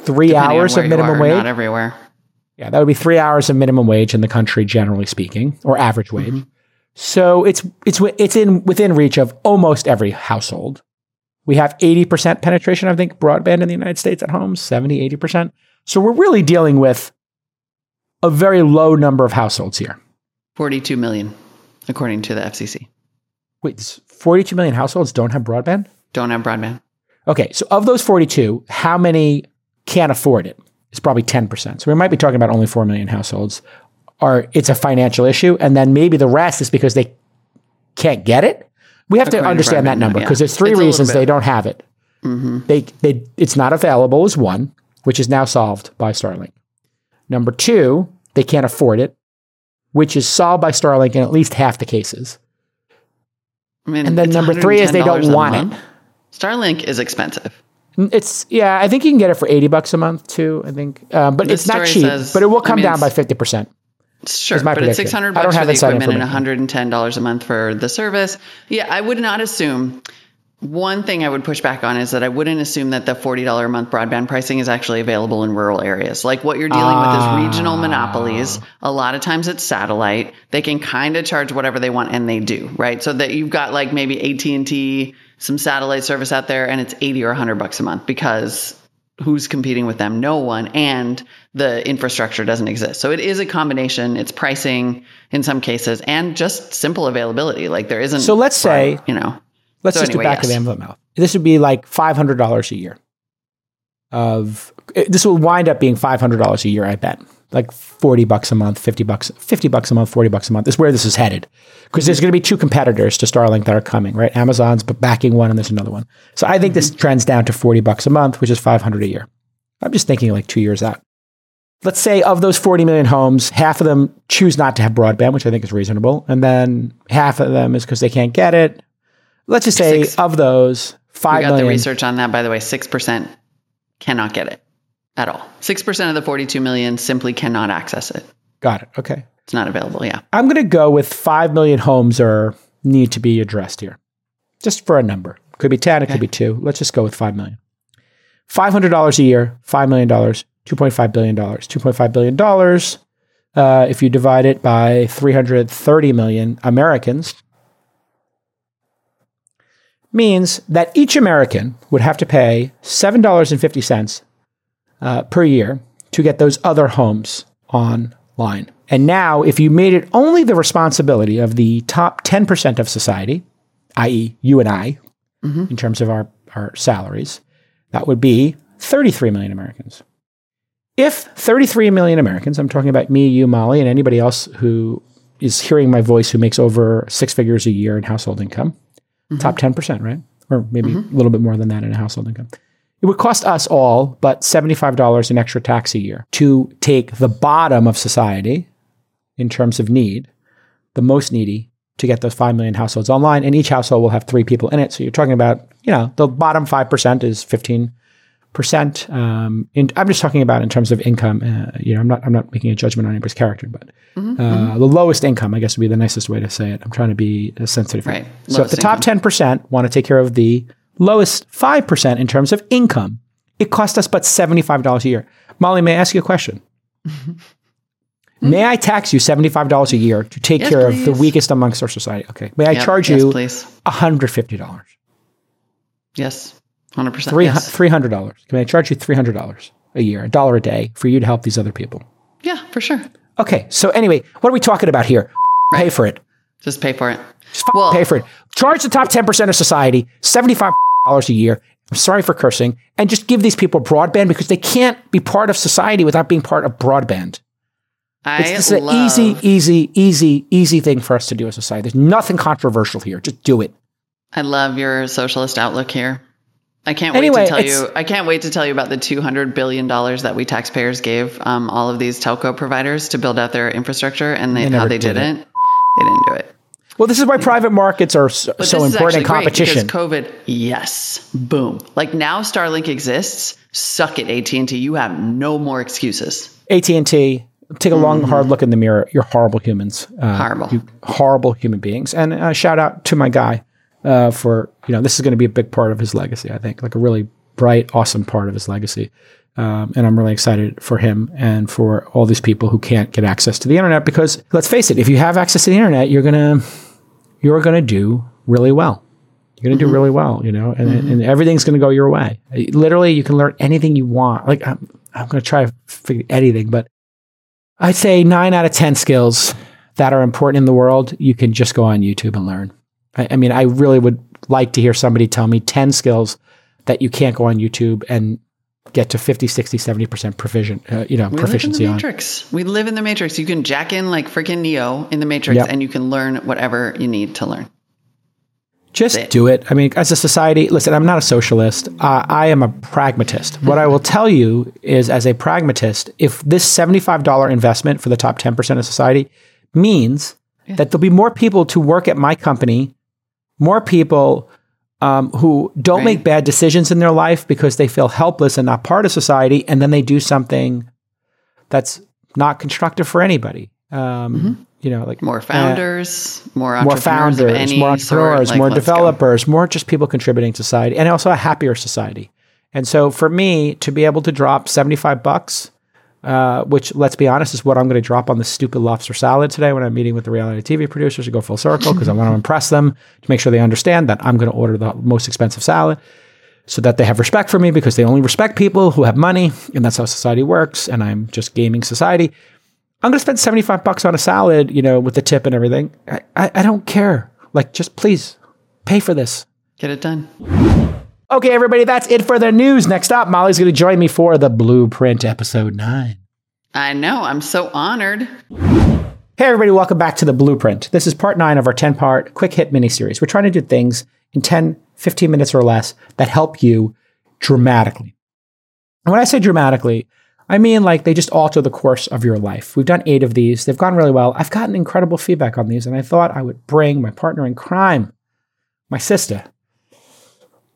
three Depending hours of minimum are, wage. Not everywhere. Yeah, that would be three hours of minimum wage in the country, generally speaking, or average wage. Mm-hmm. So it's it's it's in within reach of almost every household. We have 80% penetration, I think, broadband in the United States at home, 70, 80%. So we're really dealing with a very low number of households here. 42 million, according to the FCC. Wait, 42 million households don't have broadband? Don't have broadband. Okay, so of those 42, how many can't afford it? It's probably 10%. So we might be talking about only 4 million households. Or it's a financial issue, and then maybe the rest is because they can't get it. We have to understand that number because yeah. there's three it's reasons they don't have it. Mm-hmm. They, they, it's not available is one, which is now solved by Starlink. Number two, they can't afford it, which is solved by Starlink in at least half the cases. I mean, and then number three is they don't want it. Starlink is expensive. It's yeah, I think you can get it for eighty bucks a month too. I think, uh, but this it's not cheap. Says, but it will come I mean, down by fifty percent. Sure, but prediction. it's six hundred bucks for the equipment and one hundred and ten dollars a month for the service. Yeah, I would not assume. One thing I would push back on is that I wouldn't assume that the forty dollar a month broadband pricing is actually available in rural areas. Like what you're dealing with is regional monopolies. A lot of times it's satellite. They can kind of charge whatever they want, and they do, right? So that you've got like maybe AT and T, some satellite service out there, and it's eighty or hundred bucks a month because who's competing with them? No one. And the infrastructure doesn't exist. So it is a combination. It's pricing in some cases and just simple availability. Like there isn't. So let's say, you know, let's so just anyway, do back yes. of the envelope mouth. This would be like $500 a year of, this will wind up being $500 a year, I bet like 40 bucks a month, 50 bucks, 50 bucks a month, 40 bucks a month is where this is headed. Because there's going to be two competitors to Starlink that are coming, right? Amazon's backing one and there's another one. So I think mm-hmm. this trends down to 40 bucks a month, which is 500 a year. I'm just thinking like two years out. Let's say of those 40 million homes, half of them choose not to have broadband, which I think is reasonable. And then half of them is because they can't get it. Let's just say Six. of those, five we got million, the research on that, by the way. 6% cannot get it at all. 6% of the 42 million simply cannot access it. Got it. Okay. It's not available. Yeah. I'm going to go with 5 million homes are need to be addressed here. Just for a number. Could be 10, it okay. could be 2. Let's just go with 5 million. $500 a year, $5 million, $2.5 billion. $2.5 billion, uh, if you divide it by 330 million Americans, means that each American would have to pay $7.50 uh, per year to get those other homes online. And now, if you made it only the responsibility of the top 10% of society, i.e., you and I, mm-hmm. in terms of our, our salaries, that would be 33 million Americans. If 33 million Americans, I'm talking about me, you, Molly, and anybody else who is hearing my voice who makes over six figures a year in household income, mm-hmm. top 10%, right? Or maybe mm-hmm. a little bit more than that in a household income. It would cost us all but $75 in extra tax a year to take the bottom of society in terms of need, the most needy, to get those 5 million households online. And each household will have three people in it. So you're talking about, you know, the bottom 5% is 15% Um, in, I'm just talking about in terms of income. Uh, you know, I'm not I'm not making a judgment on anybody's character, but Mm-hmm, uh, the lowest income, I guess, would be the nicest way to say it. I'm trying to be uh, sensitive. Right. So if the top ten percent want to take care of the lowest five percent in terms of income, it costs us but seventy five dollars a year. Molly, may I ask you a question? Hmm? May I tax you seventy five dollars a year to take Yes, care of the weakest amongst our society? Okay. May I Yep, charge yes, you please. hundred fifty dollars? Yes. 100%. Three yes. three hundred dollars. Can I charge you three hundred dollars a year, a dollar a day, for you to help these other people? Yeah, for sure. Okay. So anyway, what are we talking about here? Pay for it. Just pay for it. Just Well- pay for it. Charge the top ten percent of society seventy five dollars a year. I'm sorry for cursing, and just give these people broadband because they can't be part of society without being part of broadband. I It's just an love, easy, easy, easy, easy thing for us to do as a society. There's nothing controversial here. Just do it. I love your socialist outlook here. I can't wait Anyway, to tell you. I can't wait to tell you about the two hundred billion dollars that we taxpayers gave um, all of these telco providers to build out their infrastructure, and they, They how they did it. didn't. They didn't do it. Well, this is why private markets are so, so this important in competition. COVID. Yes, boom. Like now, Starlink exists. Suck it, AT and T. You have no more excuses. AT and T. Take a long, hard look in the mirror. You're horrible humans. Uh, Horrible. you horrible human beings. And uh, shout out to my guy uh, for you know this is going to be a big part of his legacy. I think like a really bright, awesome part of his legacy. Um, and I'm really excited for him and for all these people who can't get access to the internet because let's face it, if you have access to the internet, you're gonna you're gonna do really well. You're gonna do mm-hmm. really well, you know, and, mm-hmm. and everything's gonna go your way. Literally, you can learn anything you want. Like I'm, I'm gonna try anything, but I'd say nine out of 10 skills that are important in the world, you can just go on YouTube and learn. I, I mean, I really would like to hear somebody tell me 10 skills that you can't go on YouTube and get to 50, 60, 70% provision, uh, you know, We proficiency live in the Matrix. We live in the Matrix. You can jack in like freaking Neo in the Matrix, Yep. and you can learn whatever you need to learn. Just it. do it. I mean, as a society, listen, I'm not a socialist. Uh, I am a pragmatist. What I will tell you is, as a pragmatist, if this $75 investment for the top 10% of society means that there'll be more people to work at my company, more people um, who don't Right. make bad decisions in their life because they feel helpless and not part of society, and then they do something that's not constructive for anybody. Um, You know, like More uh, founders, more more entrepreneurs, founders, more entrepreneurs, like, more let's go. developers, more just people contributing to society, and also a happier society. And so, for me to be able to drop seventy-five bucks, uh, which let's be honest is what I'm going to drop on the stupid lobster salad today when I'm meeting with the reality TV producers to go full circle because I want to impress them to make sure they understand that I'm going to order the most expensive salad so that they have respect for me because they only respect people who have money and that's how society works and I'm just gaming society. I'm going to spend 75 bucks on a salad, you know, with the tip and everything. I, I, I don't care. Like, just please pay for this. Get it done. Okay, everybody, that's it for the news. Next up, Molly's going to join me for the Blueprint episode nine. I know. I'm so honored. Hey, everybody, welcome back to the Blueprint. This is part nine of our 10 part quick hit mini series. We're trying to do things in 10, 15 minutes or less that help you dramatically. And when I say dramatically, I mean like they just alter the course of your life. We've done eight of these, they've gone really well. I've gotten incredible feedback on these, and I thought I would bring my partner in crime, my sister,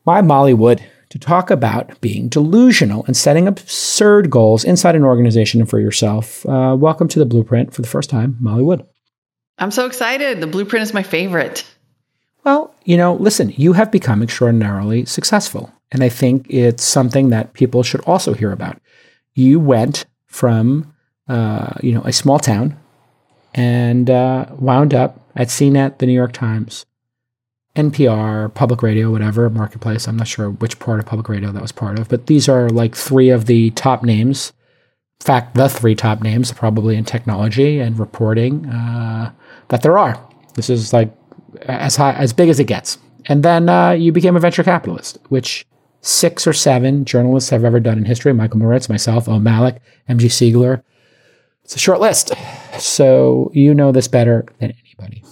my Molly Wood, to talk about being delusional and setting absurd goals inside an organization and for yourself. Uh, welcome to the Blueprint for the first time, Molly Wood. I'm so excited. The blueprint is my favorite. Well, you know, listen, you have become extraordinarily successful. And I think it's something that people should also hear about. You went from, uh, you know, a small town and uh, wound up at CNET, the New York Times, NPR, public radio, whatever, marketplace. I'm not sure which part of public radio that was part of, but these are like three of the top names. In fact, the three top names, probably in technology and reporting, uh, that there are. This is like as high, as big as it gets. And then uh, you became a venture capitalist, which six or seven journalists have ever done in history. Michael Moritz, myself, Om Malik, M.G. Siegler. It's a short list. So you know this better than anybody.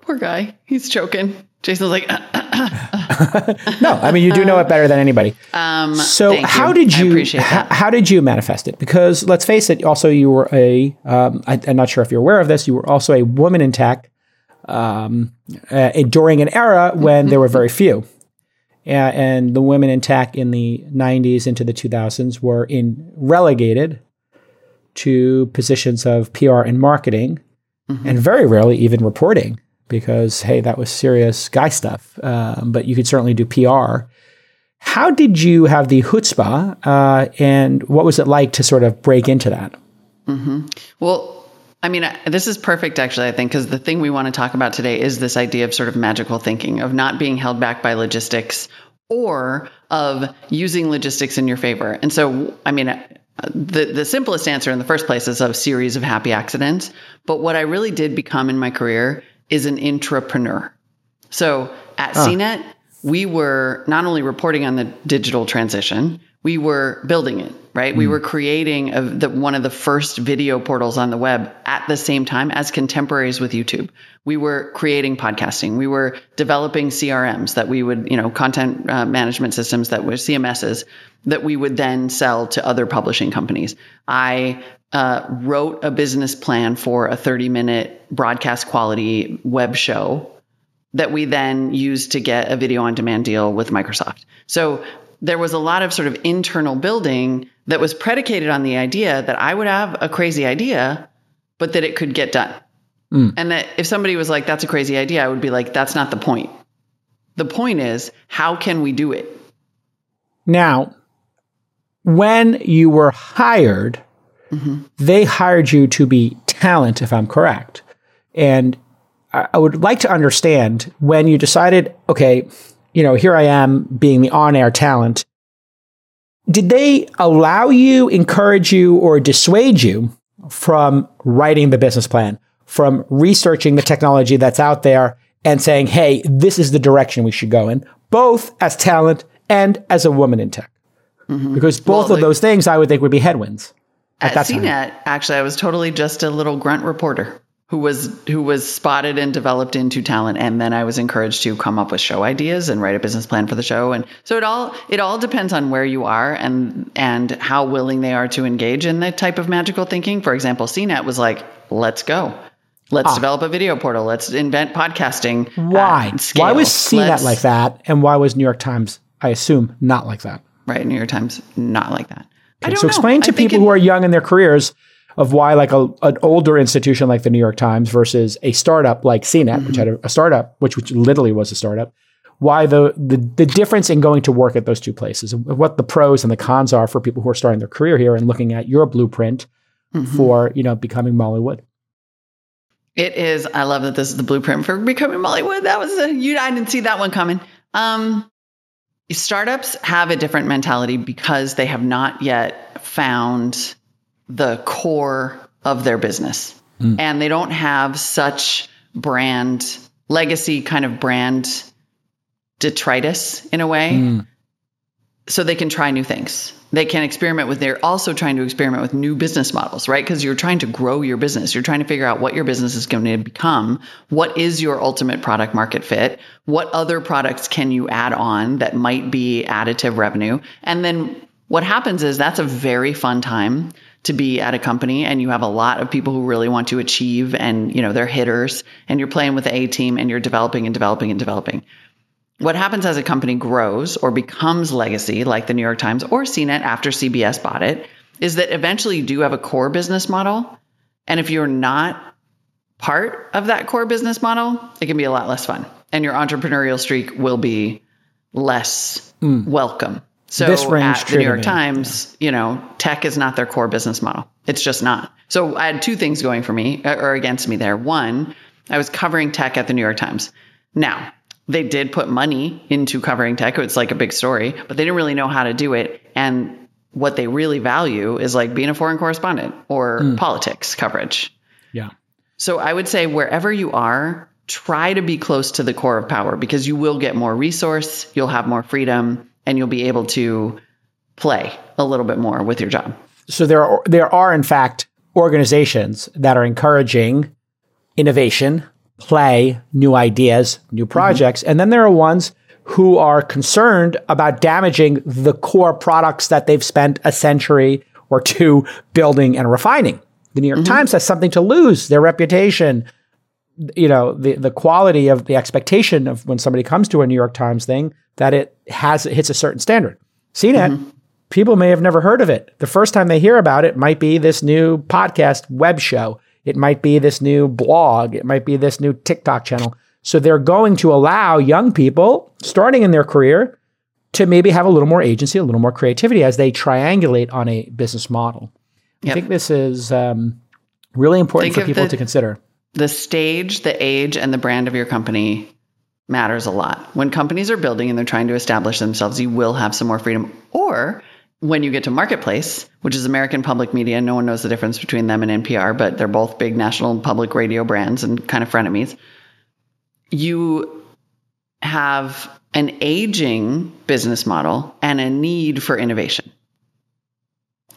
Poor guy. He's choking. Jason's like, No, I mean you do know it better than anybody. um, So how you. did you appreciate how, how did you manifest it? Because let's face it, also you were a um, I, I'm not sure if you're aware of this. You were also a woman in tech um, uh, during an era when there were very few. and, and the women in tech in the 90s into the 2000s were in relegated to positions of PR and marketing, mm-hmm. and very rarely even reporting because hey, that was serious guy stuff. Um, but you could certainly do PR. How did you have the chutzpah, uh, and what was it like to sort of break into that? Mm-hmm. Well, I mean, this is perfect, actually, I think, because the thing we want to talk about today is this idea of sort of magical thinking, of not being held back by logistics or of using logistics in your favor. And so, I mean, the, the simplest answer in the first place is a series of happy accidents. But what I really did become in my career is an intrapreneur. So at huh. CNET, we were not only reporting on the digital transition, we were building it, right? Mm. We hmm. were creating a, the, one of the first video portals on the web at the same time as contemporaries with YouTube. We were creating podcasting. We were developing CRMs that we would, you know, content uh, management systems that were CMSs that we would then sell to other publishing companies. I uh, wrote a business plan for a 30 minute broadcast quality web show that we then used to get a video on demand deal with Microsoft. So there was a lot of sort of internal building that was predicated on the idea that I would have a crazy idea, but that it could get done. Mm. And that if somebody was like, that's a crazy idea, I would be like, that's not the point. The point is, how can we do it? Now, when you were hired, mm-hmm. they hired you to be talent, if I'm correct. And I would like to understand when you decided, okay, you know, here I am being the on air talent. Did they allow you, encourage you, or dissuade you from writing the business plan, from researching the technology that's out there and saying, hey, this is the direction we should go in, both as talent and as a woman in tech? Mm-hmm. Because both well, of those things I would think would be headwinds. At, at CNET, time. actually, I was totally just a little grunt reporter who was who was spotted and developed into talent. And then I was encouraged to come up with show ideas and write a business plan for the show. And so it all it all depends on where you are and and how willing they are to engage in that type of magical thinking. For example CNET was like let's go. Let's ah. develop a video portal. Let's invent podcasting why? Why was CNET let's, like that? And why was New York Times I assume not like that? Right. New York Times not like that okay, so explain know. to people it, who are young in their careers of why like a, an older institution like the New York Times versus a startup like CNET, mm-hmm. which had a, a startup, which, which literally was a startup, why the, the the difference in going to work at those two places, what the pros and the cons are for people who are starting their career here and looking at your blueprint mm-hmm. for you know becoming Molly Wood. It is. I love that this is the blueprint for becoming Molly Wood. That was a you. I didn't see that one coming. Um, startups have a different mentality because they have not yet found the core of their business. Mm. And they don't have such brand legacy kind of brand detritus in a way. Mm. So they can try new things. They can experiment with, they're also trying to experiment with new business models, right? Because you're trying to grow your business. You're trying to figure out what your business is going to become. What is your ultimate product market fit? What other products can you add on that might be additive revenue? And then what happens is that's a very fun time to be at a company and you have a lot of people who really want to achieve and you know they're hitters and you're playing with the A team and you're developing and developing and developing. What happens as a company grows or becomes legacy like the New York Times or CNET after CBS bought it is that eventually you do have a core business model and if you're not part of that core business model, it can be a lot less fun and your entrepreneurial streak will be less mm. welcome so this at the New York Times, yeah. you know, tech is not their core business model. It's just not. So I had two things going for me uh, or against me there. One, I was covering tech at the New York Times. Now, they did put money into covering tech. It's like a big story, but they didn't really know how to do it. And what they really value is like being a foreign correspondent or mm. politics coverage. Yeah. So I would say wherever you are, try to be close to the core of power because you will get more resource, you'll have more freedom, and you'll be able to play a little bit more with your job. So there are there are in fact organizations that are encouraging innovation, play, new ideas, new mm-hmm. projects, mm-hmm. and then there are ones who are concerned about damaging the core products that they've spent a century or two building and refining. The New York mm-hmm. Times has something to lose, their reputation, you know the the quality of the expectation of when somebody comes to a New York Times thing that it has it hits a certain standard. CNET, mm-hmm. people may have never heard of it. The first time they hear about it might be this new podcast web show. It might be this new blog. It might be this new TikTok channel. So they're going to allow young people starting in their career to maybe have a little more agency, a little more creativity as they triangulate on a business model. Yep. I think this is um, really important think for people the, to consider. The stage, the age, and the brand of your company matters a lot. When companies are building and they're trying to establish themselves, you will have some more freedom. Or when you get to Marketplace, which is American public media, no one knows the difference between them and NPR, but they're both big national public radio brands and kind of frenemies. You have an aging business model and a need for innovation.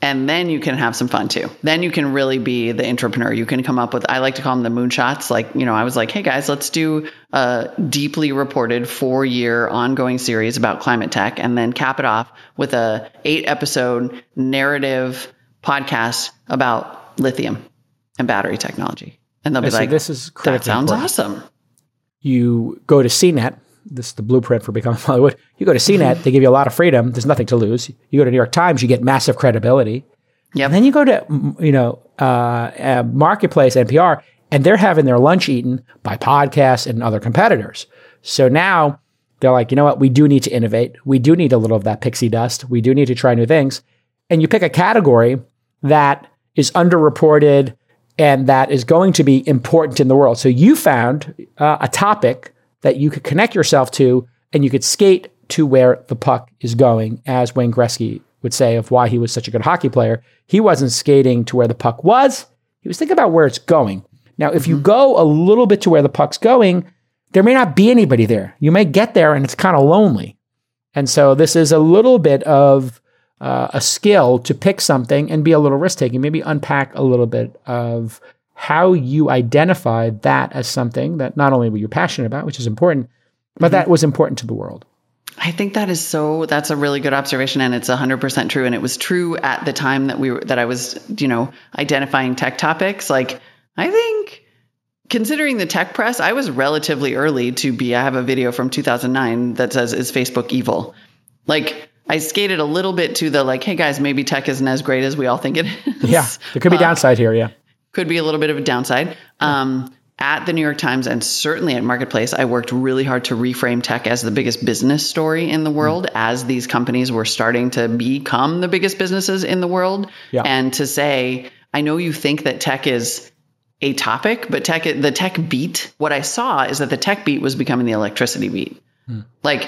And then you can have some fun too. Then you can really be the entrepreneur. You can come up with, I like to call them the moonshots. Like, you know, I was like, hey guys, let's do a deeply reported four year ongoing series about climate tech and then cap it off with a eight episode narrative podcast about lithium and battery technology. And they'll be like, this is that sounds important. awesome. You go to CNET, this is the blueprint for becoming Molly Wood. You go to CNET, they give you a lot of freedom. There's nothing to lose. You go to New York Times, you get massive credibility. Yeah. Then you go to you know uh, uh, Marketplace, NPR, and they're having their lunch eaten by podcasts and other competitors. So now they're like, you know what? We do need to innovate. We do need a little of that pixie dust. We do need to try new things. And you pick a category that is underreported and that is going to be important in the world. So you found uh, a topic that you could connect yourself to and you could skate to where the puck is going, as Wayne Gretzky would say of why he was such a good hockey player. He wasn't skating to where the puck was, he was thinking about where it's going. Now, if you mm-hmm. go a little bit to where the puck's going, there may not be anybody there. You may get there and it's kind of lonely. And so this is a little bit of uh, a skill to pick something and be a little risk taking, maybe unpack a little bit of how you identify that as something that not only were you passionate about, which is important, but mm-hmm. that was important to the world. I think that is so that's a really good observation and it's 100% true and it was true at the time that we were that I was, you know, identifying tech topics like I think considering the tech press, I was relatively early to be I have a video from 2009 that says is Facebook evil. Like I skated a little bit to the like hey guys, maybe tech isn't as great as we all think it is. Yeah. There could be uh, downside here, yeah could be a little bit of a downside. Um, at the New York Times and certainly at Marketplace, I worked really hard to reframe tech as the biggest business story in the world mm. as these companies were starting to become the biggest businesses in the world. Yeah. And to say, I know you think that tech is a topic, but tech the tech beat, what I saw is that the tech beat was becoming the electricity beat. Mm. Like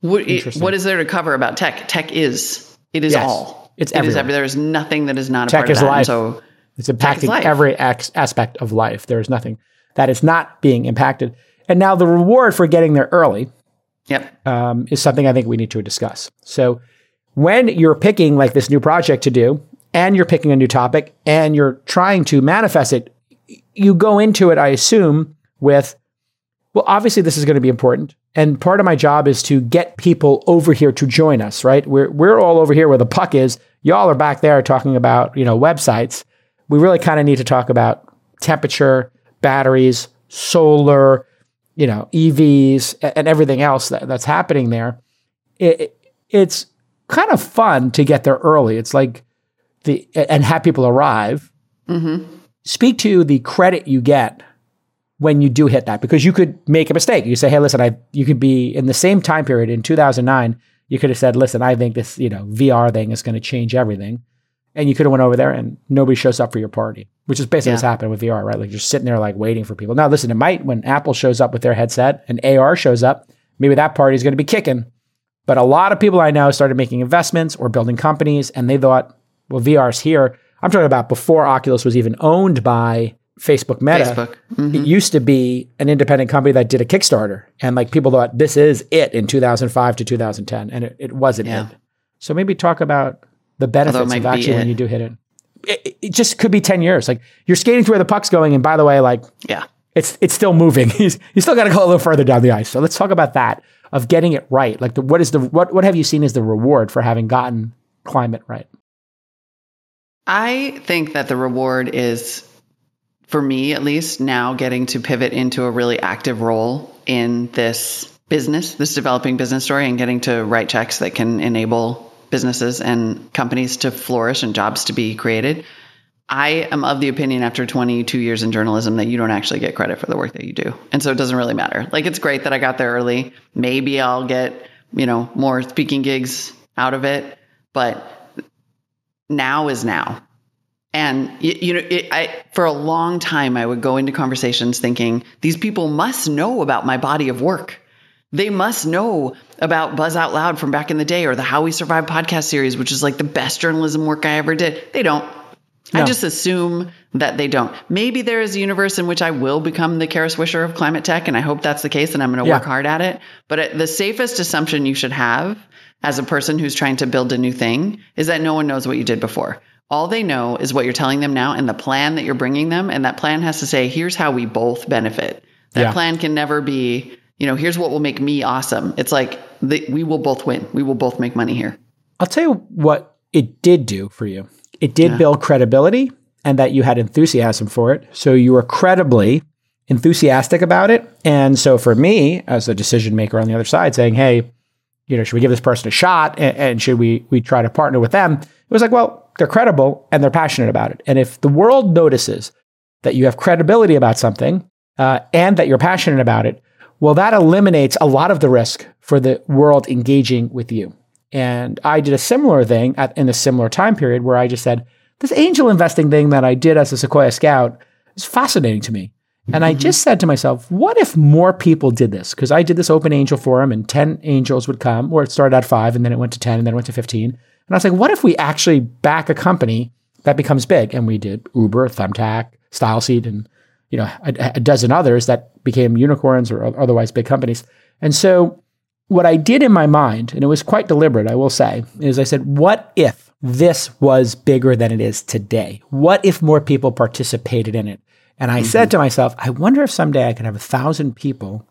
what, what is there to cover about tech? Tech is it is yes. all. It's it is every, there is nothing that is not a tech part of that. Life. so it's impacting every ex- aspect of life. There is nothing that is not being impacted. And now the reward for getting there early yep. Um, is something I think we need to discuss. So when you're picking like this new project to do, and you're picking a new topic, and you're trying to manifest it, you go into it, I assume, with, well, obviously this is going to be important. And part of my job is to get people over here to join us, right? We're, we're all over here where the puck is. Y'all are back there talking about, you know, websites we really kind of need to talk about temperature, batteries, solar, you know, EVs, and everything else that, that's happening there. It, it, it's kind of fun to get there early. It's like the and have people arrive. Mm-hmm. Speak to the credit you get when you do hit that because you could make a mistake. You say, "Hey, listen, I." You could be in the same time period in 2009. You could have said, "Listen, I think this, you know, VR thing is going to change everything." And you could have went over there and nobody shows up for your party, which is basically yeah. what's happening with VR, right? Like you're sitting there like waiting for people. Now, listen, it might when Apple shows up with their headset and AR shows up, maybe that party is going to be kicking. But a lot of people I know started making investments or building companies, and they thought, well, VR's here. I'm talking about before Oculus was even owned by Facebook Meta. Facebook. Mm-hmm. It used to be an independent company that did a Kickstarter, and like people thought this is it in 2005 to 2010, and it, it wasn't yeah. it. So maybe talk about the benefits of actually when you do hit it. it. it. just could be 10 years. Like you're skating to where the puck's going. And by the way, like, yeah, it's, it's still moving. He's, you still got to go a little further down the ice. So let's talk about that of getting it right. Like the, what is the, what, what have you seen as the reward for having gotten climate right? I think that the reward is for me at least, now getting to pivot into a really active role in this business, this developing business story, and getting to write checks that can enable businesses and companies to flourish and jobs to be created. I am of the opinion after 22 years in journalism that you don't actually get credit for the work that you do. And so it doesn't really matter. Like it's great that I got there early. Maybe I'll get, you know, more speaking gigs out of it, but now is now. And you, you know, it, I for a long time I would go into conversations thinking these people must know about my body of work. They must know about Buzz Out Loud from back in the day or the How We Survive podcast series, which is like the best journalism work I ever did. They don't. No. I just assume that they don't. Maybe there is a universe in which I will become the Kara Swisher of climate tech, and I hope that's the case, and I'm going to yeah. work hard at it. But uh, the safest assumption you should have as a person who's trying to build a new thing is that no one knows what you did before. All they know is what you're telling them now and the plan that you're bringing them, and that plan has to say, here's how we both benefit. That yeah. plan can never be, you know, here's what will make me awesome. It's like the, we will both win. We will both make money here. I'll tell you what it did do for you it did yeah. build credibility and that you had enthusiasm for it. So you were credibly enthusiastic about it. And so for me, as a decision maker on the other side, saying, hey, you know, should we give this person a shot and, and should we we try to partner with them? It was like, well, they're credible and they're passionate about it. And if the world notices that you have credibility about something uh, and that you're passionate about it, well, that eliminates a lot of the risk for the world engaging with you. And I did a similar thing at, in a similar time period where I just said, this angel investing thing that I did as a Sequoia scout is fascinating to me. And mm-hmm. I just said to myself, what if more people did this? Because I did this open angel forum and 10 angels would come, or it started at five and then it went to 10 and then it went to 15. And I was like, what if we actually back a company that becomes big? And we did Uber, Thumbtack, StyleSeat, and you know a, a dozen others that became unicorns or otherwise big companies. And so what I did in my mind, and it was quite deliberate, I will say, is I said, what if this was bigger than it is today? What if more people participated in it? And I mm-hmm. said to myself, I wonder if someday I can have a thousand people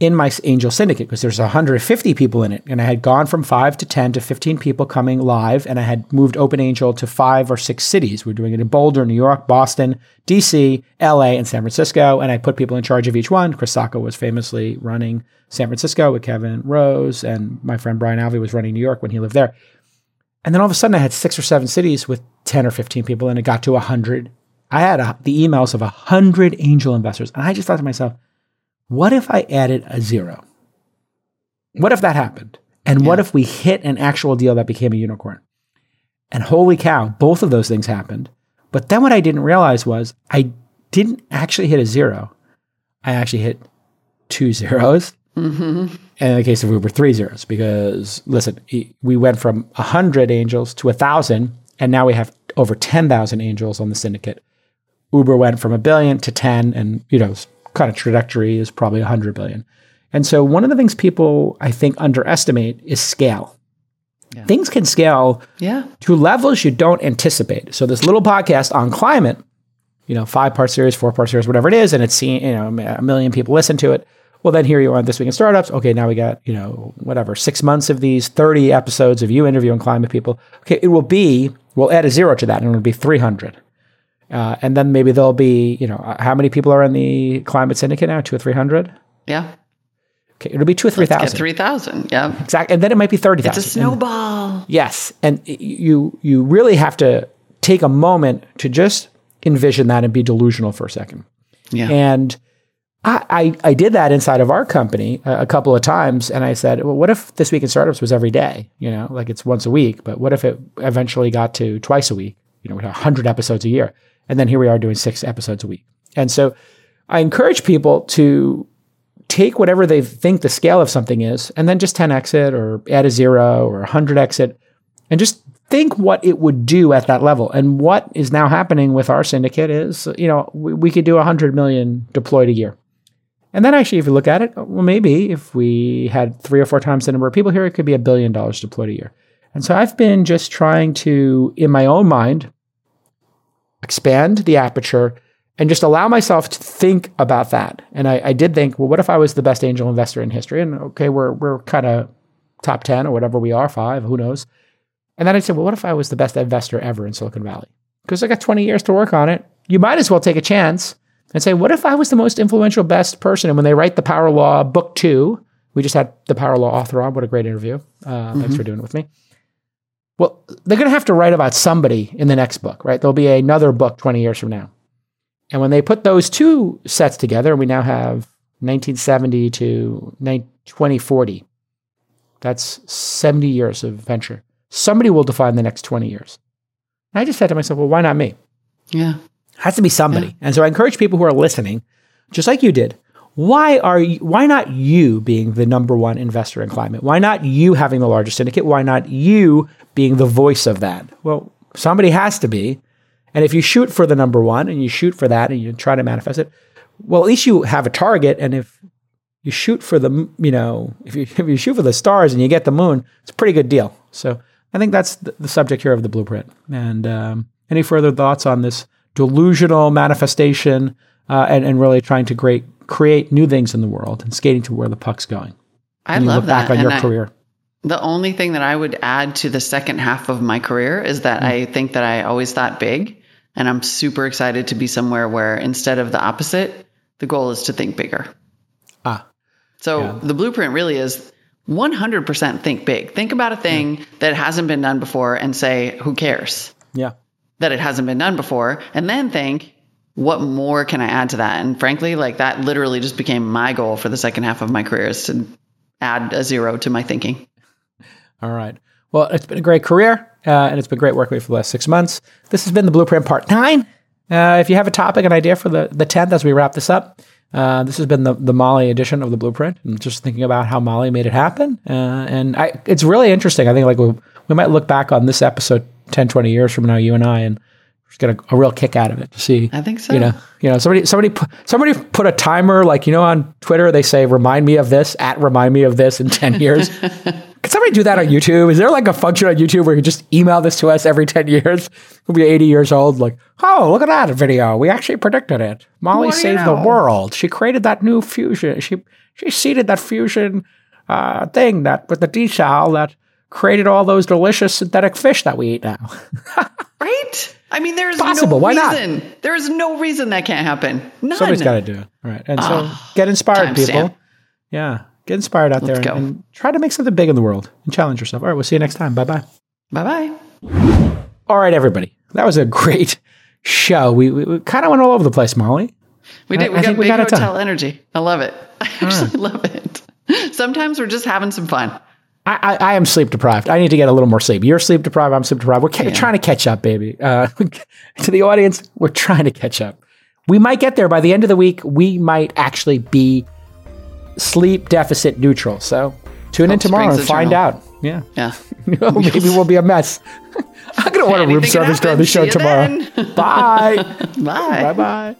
in my angel syndicate because there's 150 people in it. And I had gone from five to 10 to 15 people coming live. And I had moved Open Angel to five or six cities. We're doing it in Boulder, New York, Boston, DC, LA, and San Francisco. And I put people in charge of each one. Chris Sacca was famously running San Francisco with Kevin Rose. And my friend Brian Alvey was running New York when he lived there. And then all of a sudden I had six or seven cities with 10 or 15 people and it got to 100. I had a, the emails of 100 angel investors. And I just thought to myself, what if I added a zero? What if that happened? And yeah. what if we hit an actual deal that became a unicorn? And holy cow, both of those things happened. But then what I didn't realize was I didn't actually hit a zero. I actually hit two zeros. Mm-hmm. And in the case of Uber, three zeros. Because listen, we went from 100 angels to 1,000, and now we have over 10,000 angels on the syndicate. Uber went from a billion to 10, and you know, kind of trajectory is probably 100 billion. And so one of the things people I think underestimate is scale. Yeah. Things can scale yeah. to levels you don't anticipate. So this little podcast on climate, you know, five part series, four part series, whatever it is, and it's seen, you know, a million people listen to it. Well, then here you are This Week in Startups. Okay, now we got, you know, whatever, six months of these 30 episodes of you interviewing climate people. Okay, it will be, we'll add a zero to that and it'll be 300. Uh, and then maybe there'll be, you know, uh, how many people are in the climate syndicate now? Two or three hundred? Yeah. Okay, it'll be two or three thousand. Three thousand, yeah. Exactly, and then it might be thirty thousand. It's a snowball. And, yes, and you you really have to take a moment to just envision that and be delusional for a second. Yeah. And I, I, I did that inside of our company a, a, couple of times, and I said, well, what if this week in startups was every day? You know, like it's once a week, but what if it eventually got to twice a week? You know, we have hundred episodes a year. And then here we are doing six episodes a week. And so I encourage people to take whatever they think the scale of something is and then just 10x it or add a zero or 100x it and just think what it would do at that level. And what is now happening with our syndicate is, you know, we, we could do 100 million deployed a year. And then actually, if you look at it, well, maybe if we had three or four times the number of people here, it could be a billion dollars deployed a year. And so I've been just trying to, in my own mind, expand the aperture, and just allow myself to think about that. And I, I did think, well, what if I was the best angel investor in history? And okay, we're we're kind of top ten or whatever we are, five, who knows? And then I said, well, what if I was the best investor ever in Silicon Valley? Because I got 20 years to work on it. you might as well take a chance and say, what if I was the most influential, best person? And when they write the Power Law Book Two, we just had the Power Law author on. What a great interview! Uh, mm-hmm. Thanks for doing it with me. Well, they're going to have to write about somebody in the next book, right? There'll be another book 20 years from now. And when they put those two sets together, we now have 1970 to 2040. That's 70 years of venture. Somebody will define the next 20 years. And I just said to myself, well, why not me? Yeah. Has to be somebody. Yeah. And so I encourage people who are listening, just like you did, why are you, why not you being the number one investor in climate? Why not you having the largest syndicate? Why not you being the voice of that? Well, somebody has to be. And if you shoot for the number one and you shoot for that and you try to manifest it, well, at least you have a target. And if you shoot for the, you know, if you, if you shoot for the stars and you get the moon, it's a pretty good deal. So I think that's the, the subject here of the blueprint. And um, any further thoughts on this delusional manifestation uh, and, and really trying to create create new things in the world and skating to where the puck's going? I love that. Back on and your I, career. The only thing that I would add to the second half of my career is that mm. I think that I always thought big, and I'm super excited to be somewhere where instead of the opposite, the goal is to think bigger. Ah. So yeah. the blueprint really is 100% think big. Think about a thing yeah. that hasn't been done before and say, who cares? Yeah. That it hasn't been done before. And then think, what more can I add to that? And frankly, like that literally just became my goal for the second half of my career is to add a zero to my thinking. All right. Well, it's been a great career, uh, and it's been great working with you for the last six months. This has been the Blueprint Part 9. Uh, if you have a topic, an idea for the, the 10th as we wrap this up, uh, this has been the, the Molly edition of the Blueprint, and just thinking about how Molly made it happen. Uh, and I, it's really interesting. I think like we, we might look back on this episode 10, 20 years from now, you and I, and get a, a, real kick out of it to see. I think so. You know, you know, somebody, somebody, put, somebody put a timer, like you know, on Twitter they say, "Remind me of this." At remind me of this in ten years. Can somebody do that on YouTube? Is there like a function on YouTube where you just email this to us every 10 years? We'll be 80 years old. Like, oh, look at that video. We actually predicted it. Molly saved know? the world. She created that new fusion. She she seeded that fusion uh, thing that with the desal that created all those delicious synthetic fish that we eat now. right? I mean, there's possible. No Why reason. not? There is no reason that can't happen. None. Somebody's got to do it. All right. And so ah, get inspired, people. Stamp. Yeah. Get inspired out Let's there and, and, try to make something big in the world and challenge yourself. All right, we'll see you next time. Bye bye. Bye bye. All right, everybody. That was a great show. We, we, we kind of went all over the place, Molly. We did. I, we I got big we got hotel energy. I love it. I actually love it. Sometimes we're just having some fun. I, I, I, am sleep deprived. I need to get a little more sleep. You're sleep deprived. I'm sleep deprived. We're ca- trying to catch up, baby. Uh, to the audience, we're trying to catch up. We might get there by the end of the week. We might actually be sleep deficit neutral. So tune in tomorrow and find out. Yeah. Yeah. maybe we'll be a mess. I'm going to want a room service during the show tomorrow. Bye. Bye. Bye bye.